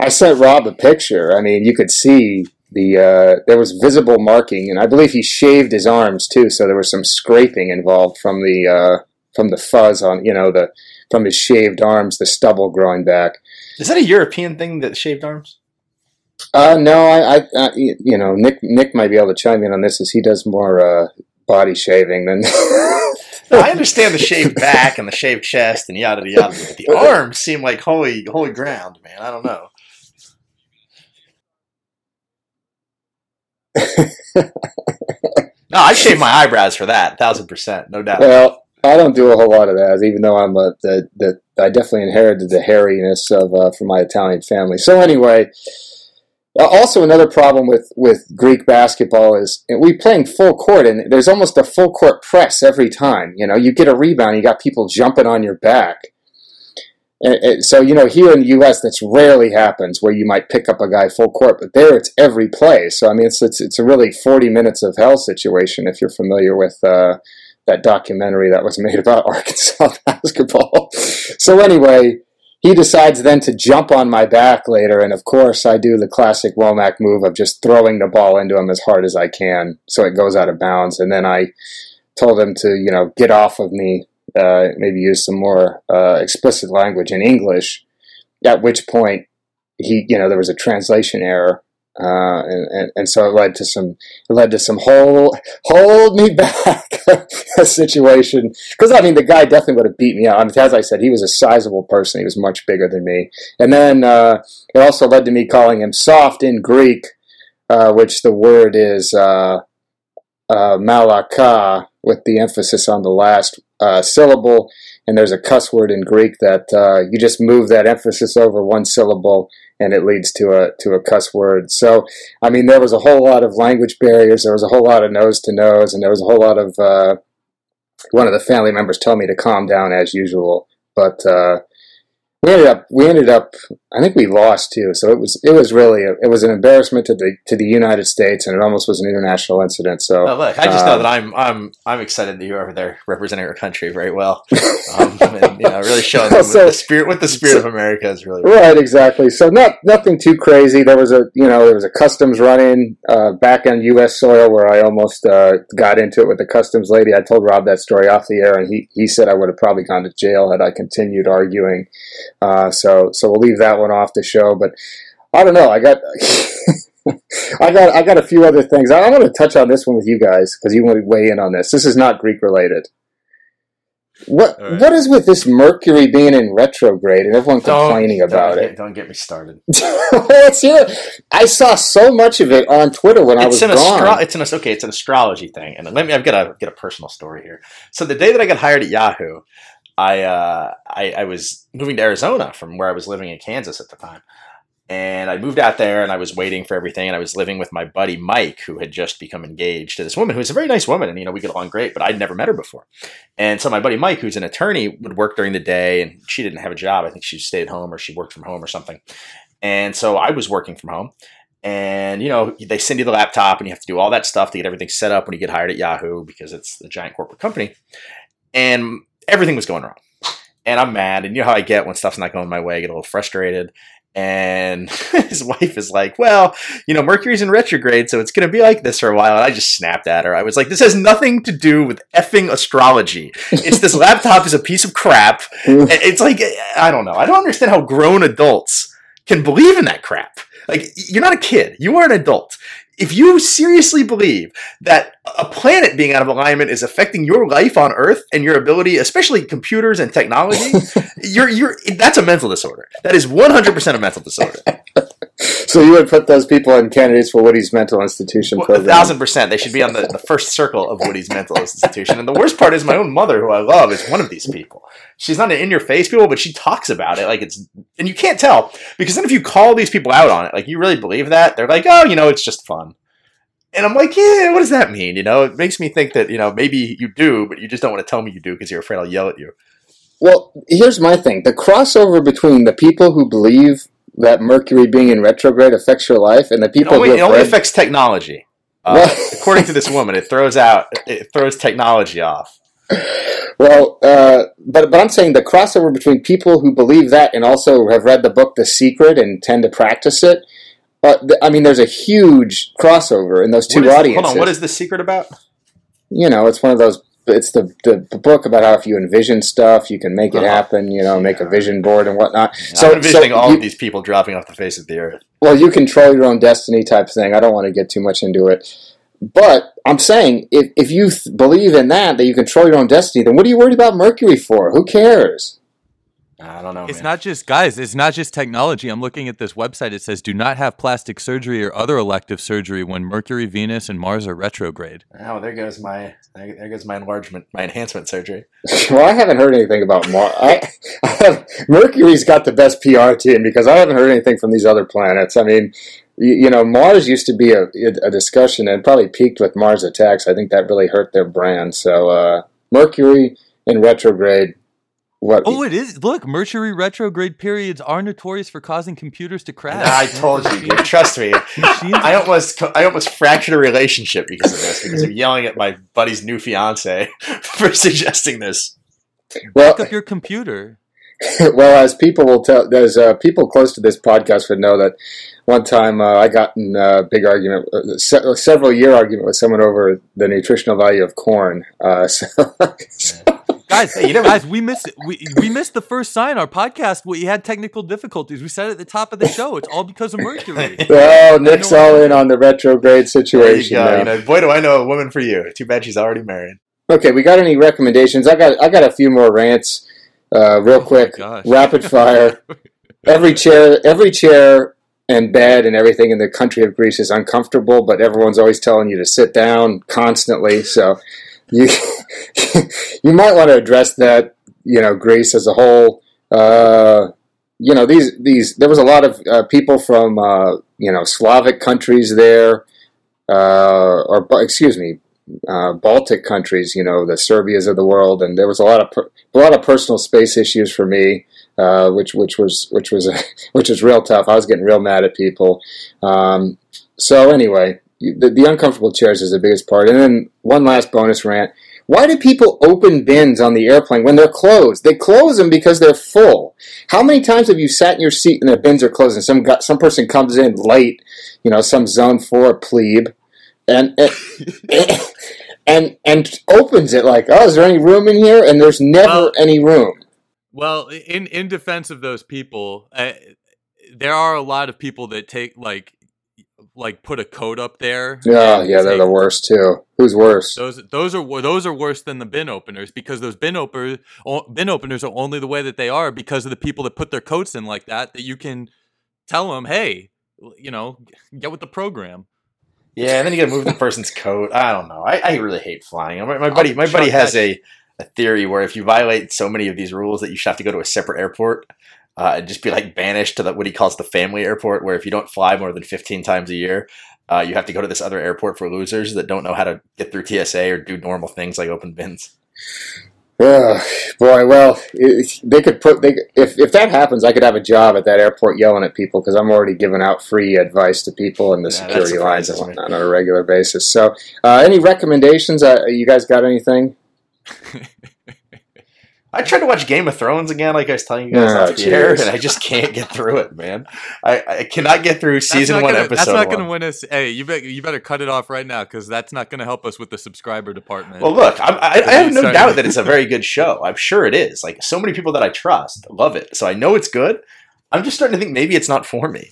I sent Rob a picture. I mean, you could see the uh, there was visible marking, and I believe he shaved his arms too, so there was some scraping involved from the uh, from the fuzz on you know the from his shaved arms, the stubble growing back. Is that a European thing that shaved arms? Uh, no, I, I, I you know Nick Nick might be able to chime in on this as he does more uh, body shaving than. <laughs> I understand the shaved back and the shaved chest and yada yada, but the <laughs> arms seem like holy holy ground, man. I don't know. <laughs> No, I shave my eyebrows for that, thousand percent, no doubt. Well, I don't do a whole lot of that, even though I'm a, the, the I definitely inherited the hairiness of uh, from my Italian family. So anyway, also another problem with with Greek basketball is we playing full court, and there's almost a full court press every time. You know, you get a rebound, you got people jumping on your back. So you know, here in the U.S., that's rarely happens where you might pick up a guy full court, but there it's every play. So I mean, it's it's, it's a really 40 minutes of hell situation if you're familiar with. Uh, that documentary that was <laughs> made about Arkansas <laughs> basketball. so anyway, he decides then to jump on my back later, and of course I do the classic Wommack move of just throwing the ball into him as hard as I can, so it goes out of bounds. And then I told him to, you know, get off of me, uh, maybe use some more uh, explicit language in English. At which point, he, you know, there was a translation error. Uh, and, and, and so it led to some it led to some hold hold me back <laughs> situation because I mean the guy definitely would have beat me out. I mean, as I said, he was a sizable person. He was much bigger than me. And then uh, it also led to me calling him soft in Greek, uh, which the word is uh, malaka with the emphasis on the last uh, syllable. And there's a cuss word in Greek that uh, you just move that emphasis over one syllable and it leads to a to a cuss word. So, I mean, there was a whole lot of language barriers. There was a whole lot of nose to nose, and there was a whole lot of uh, one of the family members told me to calm down as usual. But uh, we ended up we ended up I think we lost too. So it was it was really a, it was an embarrassment to the to the United States, and it almost was an international incident. So Oh, look, I just know um, that I'm I'm I'm excited that you're over there representing our country very well. <laughs> Um, and, you know, really showing So- the spirit what the spirit so- of America is really. Right, exactly. So not nothing too crazy. There was a you know there was a customs run-in uh, back on U.S. soil where I almost uh, got into it with the customs lady. I told Rob that story off the air, and he he said I would have probably gone to jail had I continued arguing. Uh, so so we'll leave that one off the show. But I don't know. I got. <laughs> I got I got a few other things. I, want to touch on this one with you guys because you want to weigh in on this. This is not Greek related. What right. what is with this Mercury being in retrograde and everyone Don't- complaining about don't it? Don't get me started. Let's hear it. I saw so much of it on Twitter when I was It's an gone. astro- it's an okay. It's an astrology thing, and let me. I've got to get a personal story here. So the day that I got hired at Yahoo, I uh, I, I was moving to Arizona from where I was living in Kansas at the time, and I moved out there, and I was waiting for everything, and I was living with my buddy Mike, who had just become engaged to this woman who was a very nice woman, and you know we get along great, but I'd never met her before. And so my buddy Mike, who's an attorney, would work during the day, and she didn't have a job. I think she stayed home or she worked from home or something. And so I was working from home. And you know, they send you the laptop and you have to do all that stuff to get everything set up when you get hired at Yahoo because it's a giant corporate company. And everything was going wrong. And I'm mad. And you know how I get when stuff's not going my way, I get a little frustrated. And <laughs> his wife is like, Well, you know, Mercury's in retrograde, so it's going to be like this for a while. And I just snapped at her. I was like, This has nothing to do with effing astrology. It's this <laughs> laptop is a piece of crap. It's like, I don't know. I don't understand how grown adults can believe in that crap. Like, you're not a kid, you are an adult if you seriously believe that a planet being out of alignment is affecting your life on Earth and your ability, especially computers and technology, <laughs> you're you're that's a mental disorder. That is 100% a mental disorder. <laughs> so you would put those people in candidates for Woody's mental institution Well, a thousand percent. They should be on the, the first circle of Woody's mental institution. And the worst part is my own mother, who I love, is one of these people. She's not an in your face people, but she talks about it like it's, and you can't tell because then if you call these people out on it, like you really believe that, they're like, oh, you know, it's just fun. And I'm like, yeah, what does that mean? You know, it makes me think that, you know, maybe you do, but you just don't want to tell me you do because you're afraid I'll yell at you. Well, here's my thing: the crossover between the people who believe that Mercury being in retrograde affects your life, and the It people only, who it only affects technology. Uh, according to this woman, it throws out, it throws technology off. Well, uh, but but I'm saying the crossover between people who believe that and also have read the book The Secret and tend to practice it. Uh, th- I mean, there's a huge crossover in those two is- audiences. Hold on, what is the secret about? you know, it's one of those. It's the, the book about how if you envision stuff, you can make it Uh-huh. happen. You know, make a vision board and whatnot. So, I'm envisioning all you, of these people dropping off the face of the earth. well, you control your own destiny type thing. I don't want to get too much into it, but I'm saying if if you th- believe in that that you control your own destiny, then what are you worried about Mercury for? Who cares? I don't know. It's man. not just guys. It's not just technology. I'm looking at this website. It says do not have plastic surgery or other elective surgery when Mercury, Venus, and Mars are retrograde. Oh, there goes my there goes my enlargement, my enhancement surgery. <laughs> well, I haven't heard anything about Mars. I, <laughs> I Mercury's got the best PR team because I haven't heard anything from these other planets. I mean, you, you know, Mars used to be a, a discussion and probably peaked with Mars attacks. I think that really hurt their brand. So uh, Mercury in retrograde. What? Oh, it is. Look, Mercury retrograde periods are notorious for causing computers to crash. I told you, dude. Trust me. <laughs> I almost I almost fractured a relationship because of this because of yelling at my buddy's new fiance <laughs> for suggesting this. well, Pick up your computer. <laughs> well, as people will tell, there's uh, people close to this podcast would know that one time uh, I got in a big argument, uh, se- a several year argument with someone over the nutritional value of corn. Uh, so, Guys, Hey, you never- guys, we missed it. we we missed the first sign. Our podcast, we had technical difficulties. We said at the top of the show. It's all because of Mercury. <laughs> oh, Nick's all in on the retrograde There you situation. now. You know, boy, do I know a woman for you. Too bad she's already married. Okay, we got any recommendations? I got I got a few more rants, uh, real quick, rapid fire. <laughs> every chair, every chair and bed and everything in the country of Greece is uncomfortable, but everyone's always telling you to sit down constantly. So you <laughs> you might want to address that. You know, Greece as a whole. Uh, you know these these there was a lot of uh, people from uh, you know Slavic countries there, uh, or excuse me, uh, Baltic countries. You know the Serbias of the world, and there was a lot of per- a lot of personal space issues for me, uh, which which was which was <laughs> which was real tough. I was getting real mad at people. Um, so anyway, the, the uncomfortable chairs is the biggest part. And then one last bonus rant. Why do people open bins on the airplane when they're closed? They close them because they're full. How many times have you sat in your seat and the bins are closed and some guy, some person comes in late, you know, some zone four plebe, and and, <coughs> and and opens it like, oh, is there any room in here? And there's never Well- any room. Well, in in defense of those people, uh, there are a lot of people that take like like put a coat up there. Yeah, yeah, they're the worst too. Who's worse? Those those are those are worse than the bin openers because those bin openers bin openers are only the way that they are because of the people that put their coats in like that. That you can tell them, hey, you know, get with the program. Yeah, and then you got to move the person's coat. I don't know. I, I really hate flying. My, my buddy, my buddy has a, a theory where if you violate so many of these rules that you should have to go to a separate airport uh, and just be like banished to the, what he calls the family airport, where if you don't fly more than fifteen times a year, uh, you have to go to this other airport for losers that don't know how to get through TSA or do normal things like open bins. <sighs> Ugh, boy, well, it, they could put they if if that happens, I could have a job at that airport yelling at people because I'm already giving out free advice to people in the Yeah, security lines and whatnot on a regular basis. So, uh, any recommendations? Uh, you guys got anything? <laughs> I tried to watch Game of Thrones again, like I was telling you guys Oh, off the and I just can't get through it, man. I, I cannot get through season one, gonna, episode That's not going to win us. Hey, you bet, you better cut it off right now because that's not going to help us with the subscriber department. Well, look, I'm, I, I have no started- doubt that it's a very good show. I'm sure it is. Like so many people that I trust love it, so I know it's good. I'm just starting to think maybe it's not for me.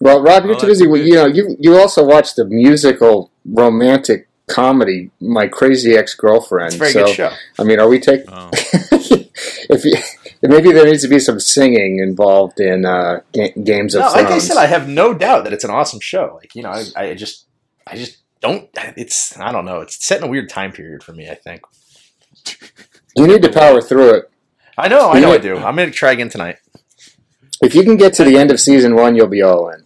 Well, Rob, you're Well, too busy. good. You know, you you also watch the musical romantic comedy, My Crazy Ex Girlfriend. Very so, good show. I mean, are we taking? Oh. <laughs> if you, maybe there needs to be some singing involved in uh, ga- Games of No, Thrones. like I said, I have no doubt that it's an awesome show. Like you know, I, I just, I just don't. It's I don't know. It's set in a weird time period for me. I think. you need to power through it. I know. I know. I do. I'm gonna try again tonight. If you can get to the end of season one, you'll be all in.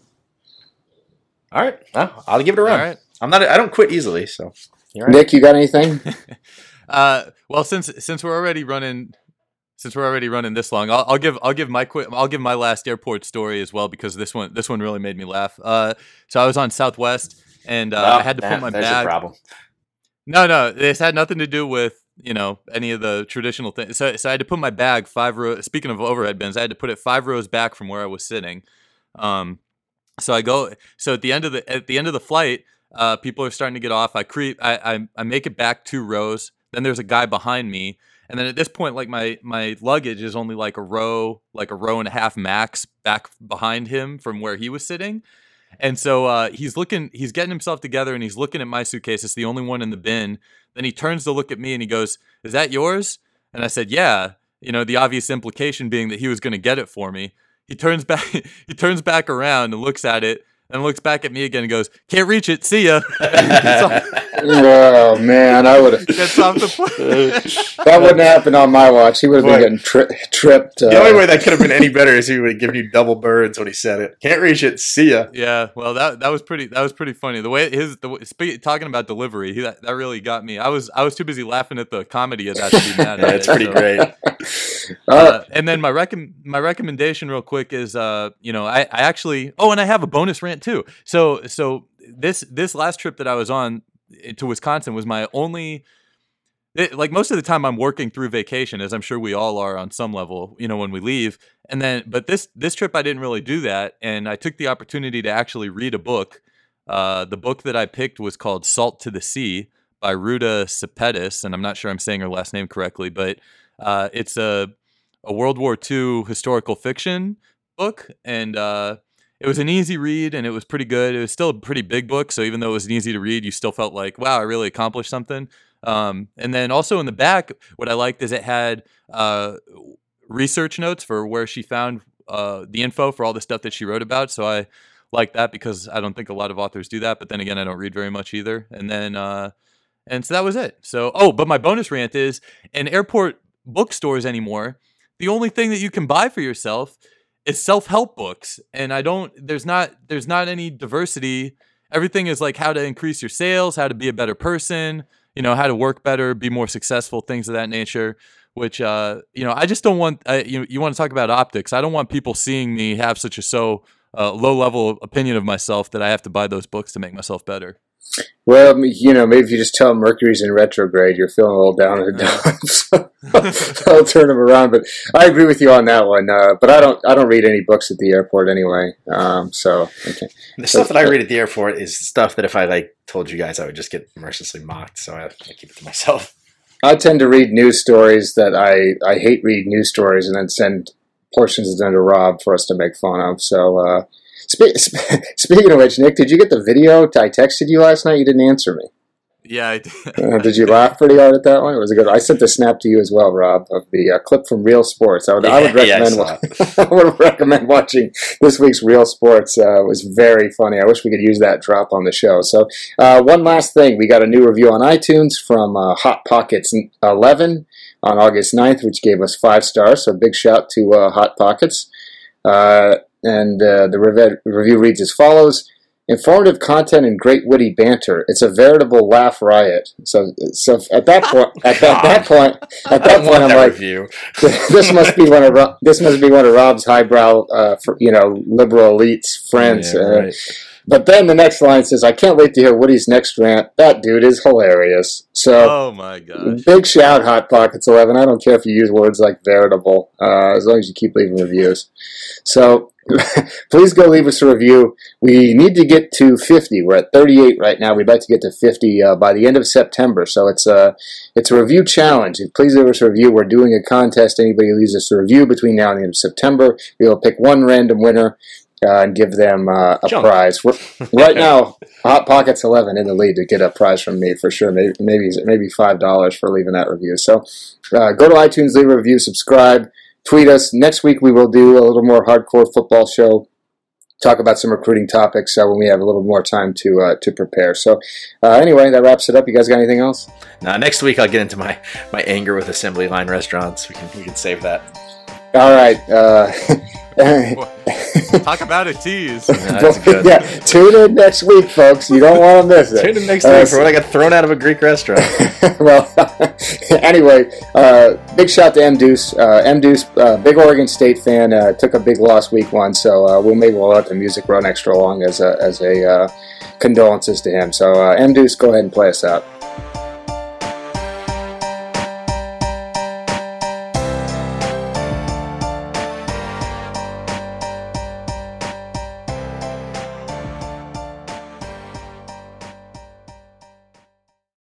All right. Well, I'll give it a run. right. I'm not. I don't quit easily. So. Right. Nick, you got anything? <laughs> Uh, well, since since we're already running, since we're already running this long, I'll, I'll give I'll give my quick I'll give my last airport story as well because this one this one really made me laugh. Uh, so I was on Southwest and uh, Well, I had to nah, put my there's your bag. problem. No, no, this had nothing to do with you know any of the traditional things. So, so I had to put my bag five rows. Speaking of overhead bins, I had to put it five rows back from where I was sitting. Um, so I go. So at the end of the at the end of the flight, uh, people are starting to get off. I creep. I, I I make it back two rows. Then there's a guy behind me, and then at this point, like my my luggage is only like a row, like a row and a half max back behind him from where he was sitting. And so uh, he's looking, he's getting himself together, and he's looking at my suitcase. It's the only one in the bin. Then he turns to look at me, and he goes, "Is that yours?" And I said, "Yeah." You know, the obvious implication being that he was going to get it for me. He turns <laughs> back, he turns back around and looks at it, and looks back at me again and goes, "Can't reach it. See ya." <laughs> oh man, I would have. gets <laughs> off the plane. <laughs> That wouldn't happen on my watch. He would have been getting tri- tripped. Uh, The only way that could have been any better is he would have given you double birds when he said it. Can't reach it. See ya. Yeah, well, that that was pretty that was pretty funny. The way his the way- spe- talking about delivery, he, that, that really got me. I was I was too busy laughing at the comedy of that to be mad. Yeah, at it's it, pretty so- great. Uh, Uh, and then my recom- my recommendation real quick is uh you know I, I actually oh and I have a bonus rant too. So so this this last trip that I was on eh, to Wisconsin was my only it, like most of the time I'm working through vacation as I'm sure we all are on some level you know when we leave and then but this this trip I didn't really do that and I took the opportunity to actually read a book. Uh, the book that I picked was called Salt to the Sea by Ruta Sepetys, and I'm not sure I'm saying her last name correctly but uh, it's a a World War II historical fiction book, and uh, it was an easy read, and it was pretty good. It was still a pretty big book, so even though it was easy to read, you still felt like, wow, I really accomplished something. Um, and then also in the back, what I liked is it had uh, research notes for where she found uh, the info for all the stuff that she wrote about. So I like that because I don't think a lot of authors do that. But then again, I don't read very much either. And then uh, and so that was it. So oh, but my bonus rant is in airport bookstores anymore the only thing that you can buy for yourself is self-help books. And i don't there's not there's not any diversity. Everything is like how to increase your sales how to be a better person you know how to work better be more successful things of that nature which uh you know i just don't want uh, you, you want to talk about optics. I don't want people seeing me have such a so uh, low level opinion of myself that i have to buy those books to make myself better well, you know, maybe if you just tell Mercury's in retrograde, you're feeling a little down in the dumps. <laughs> so I'll turn them around. But I agree with you on that one. Uh, but I don't, I don't read any books at the airport anyway. Um, so okay. The stuff that I read at the airport is stuff that if I like told you guys, I would just get mercilessly mocked. So I, I keep it to myself. <laughs> I tend to read news stories that I, I hate read news stories and then send portions of them to Rob for us to make fun of. So, uh, spe- <laughs> spe- speaking of which, Nick, did you get the video? I texted you last night. You didn't answer me. yeah I did. Uh, did you laugh pretty hard at that one? It was a good. I sent the snap to you as well, Rob, of the uh, clip from Real Sports. I would, I would Yeah, yeah, I recommend. <laughs> I would recommend watching this week's Real Sports. Uh, it was very funny. I wish we could use that drop on the show. So, uh, one last thing, we got a new review on iTunes from uh, Hot Pockets 11 on August 9th, which gave us five stars. So, big shout to uh, Hot Pockets. And uh, the rev- review reads as follows. Informative content and great witty banter. It's a veritable laugh riot. So, so at that point, <laughs> at that, that point, at that point, I'm that like, review. <laughs> this must be one of this must be one of Rob's highbrow, uh, fr- you know, liberal elites friends. Yeah, uh, right. But then the next line says, "I can't wait to hear Woody's next rant. That dude is hilarious." So. Oh my gosh. Big shout, Hot Pockets Eleven. I don't care if you use words like veritable, uh, as long as you keep leaving reviews. So <laughs> please go leave us a review. We need to get to 50. We're at 38 right now. We'd like to get to 50 uh, by the end of September. So it's a it's a review challenge. Please leave us a review. We're doing a contest. Anybody who leaves us a review between now and the end of September, we will pick one random winner. Uh, and give them uh, a Junk. prize. We're, right <laughs> now, Hot Pockets Eleven in the lead to get a prize from me for sure. Maybe maybe maybe five dollars for leaving that review. So uh, go to iTunes, leave a review, subscribe, tweet us. Next week we will do a little more hardcore football show. Talk about some recruiting topics uh, when we have a little more time to uh, to prepare. So uh, anyway, that wraps it up. You guys got anything else? Now next week I'll get into my my anger with assembly line restaurants. We can we can save that. All right. <laughs> Talk about a tease. Yeah, that's good. yeah, tune in next week, folks. You don't want to miss it. Tune in next Uh, week for when I got thrown out of a Greek restaurant. <laughs> well, <laughs> anyway, uh, big shout to M Deuce. Uh, M Deuce, uh, big Oregon State fan, uh, took a big loss week one, so uh, we'll maybe we'll let the music run extra long as a as a uh, condolences to him. So uh, M Deuce, go ahead and play us out.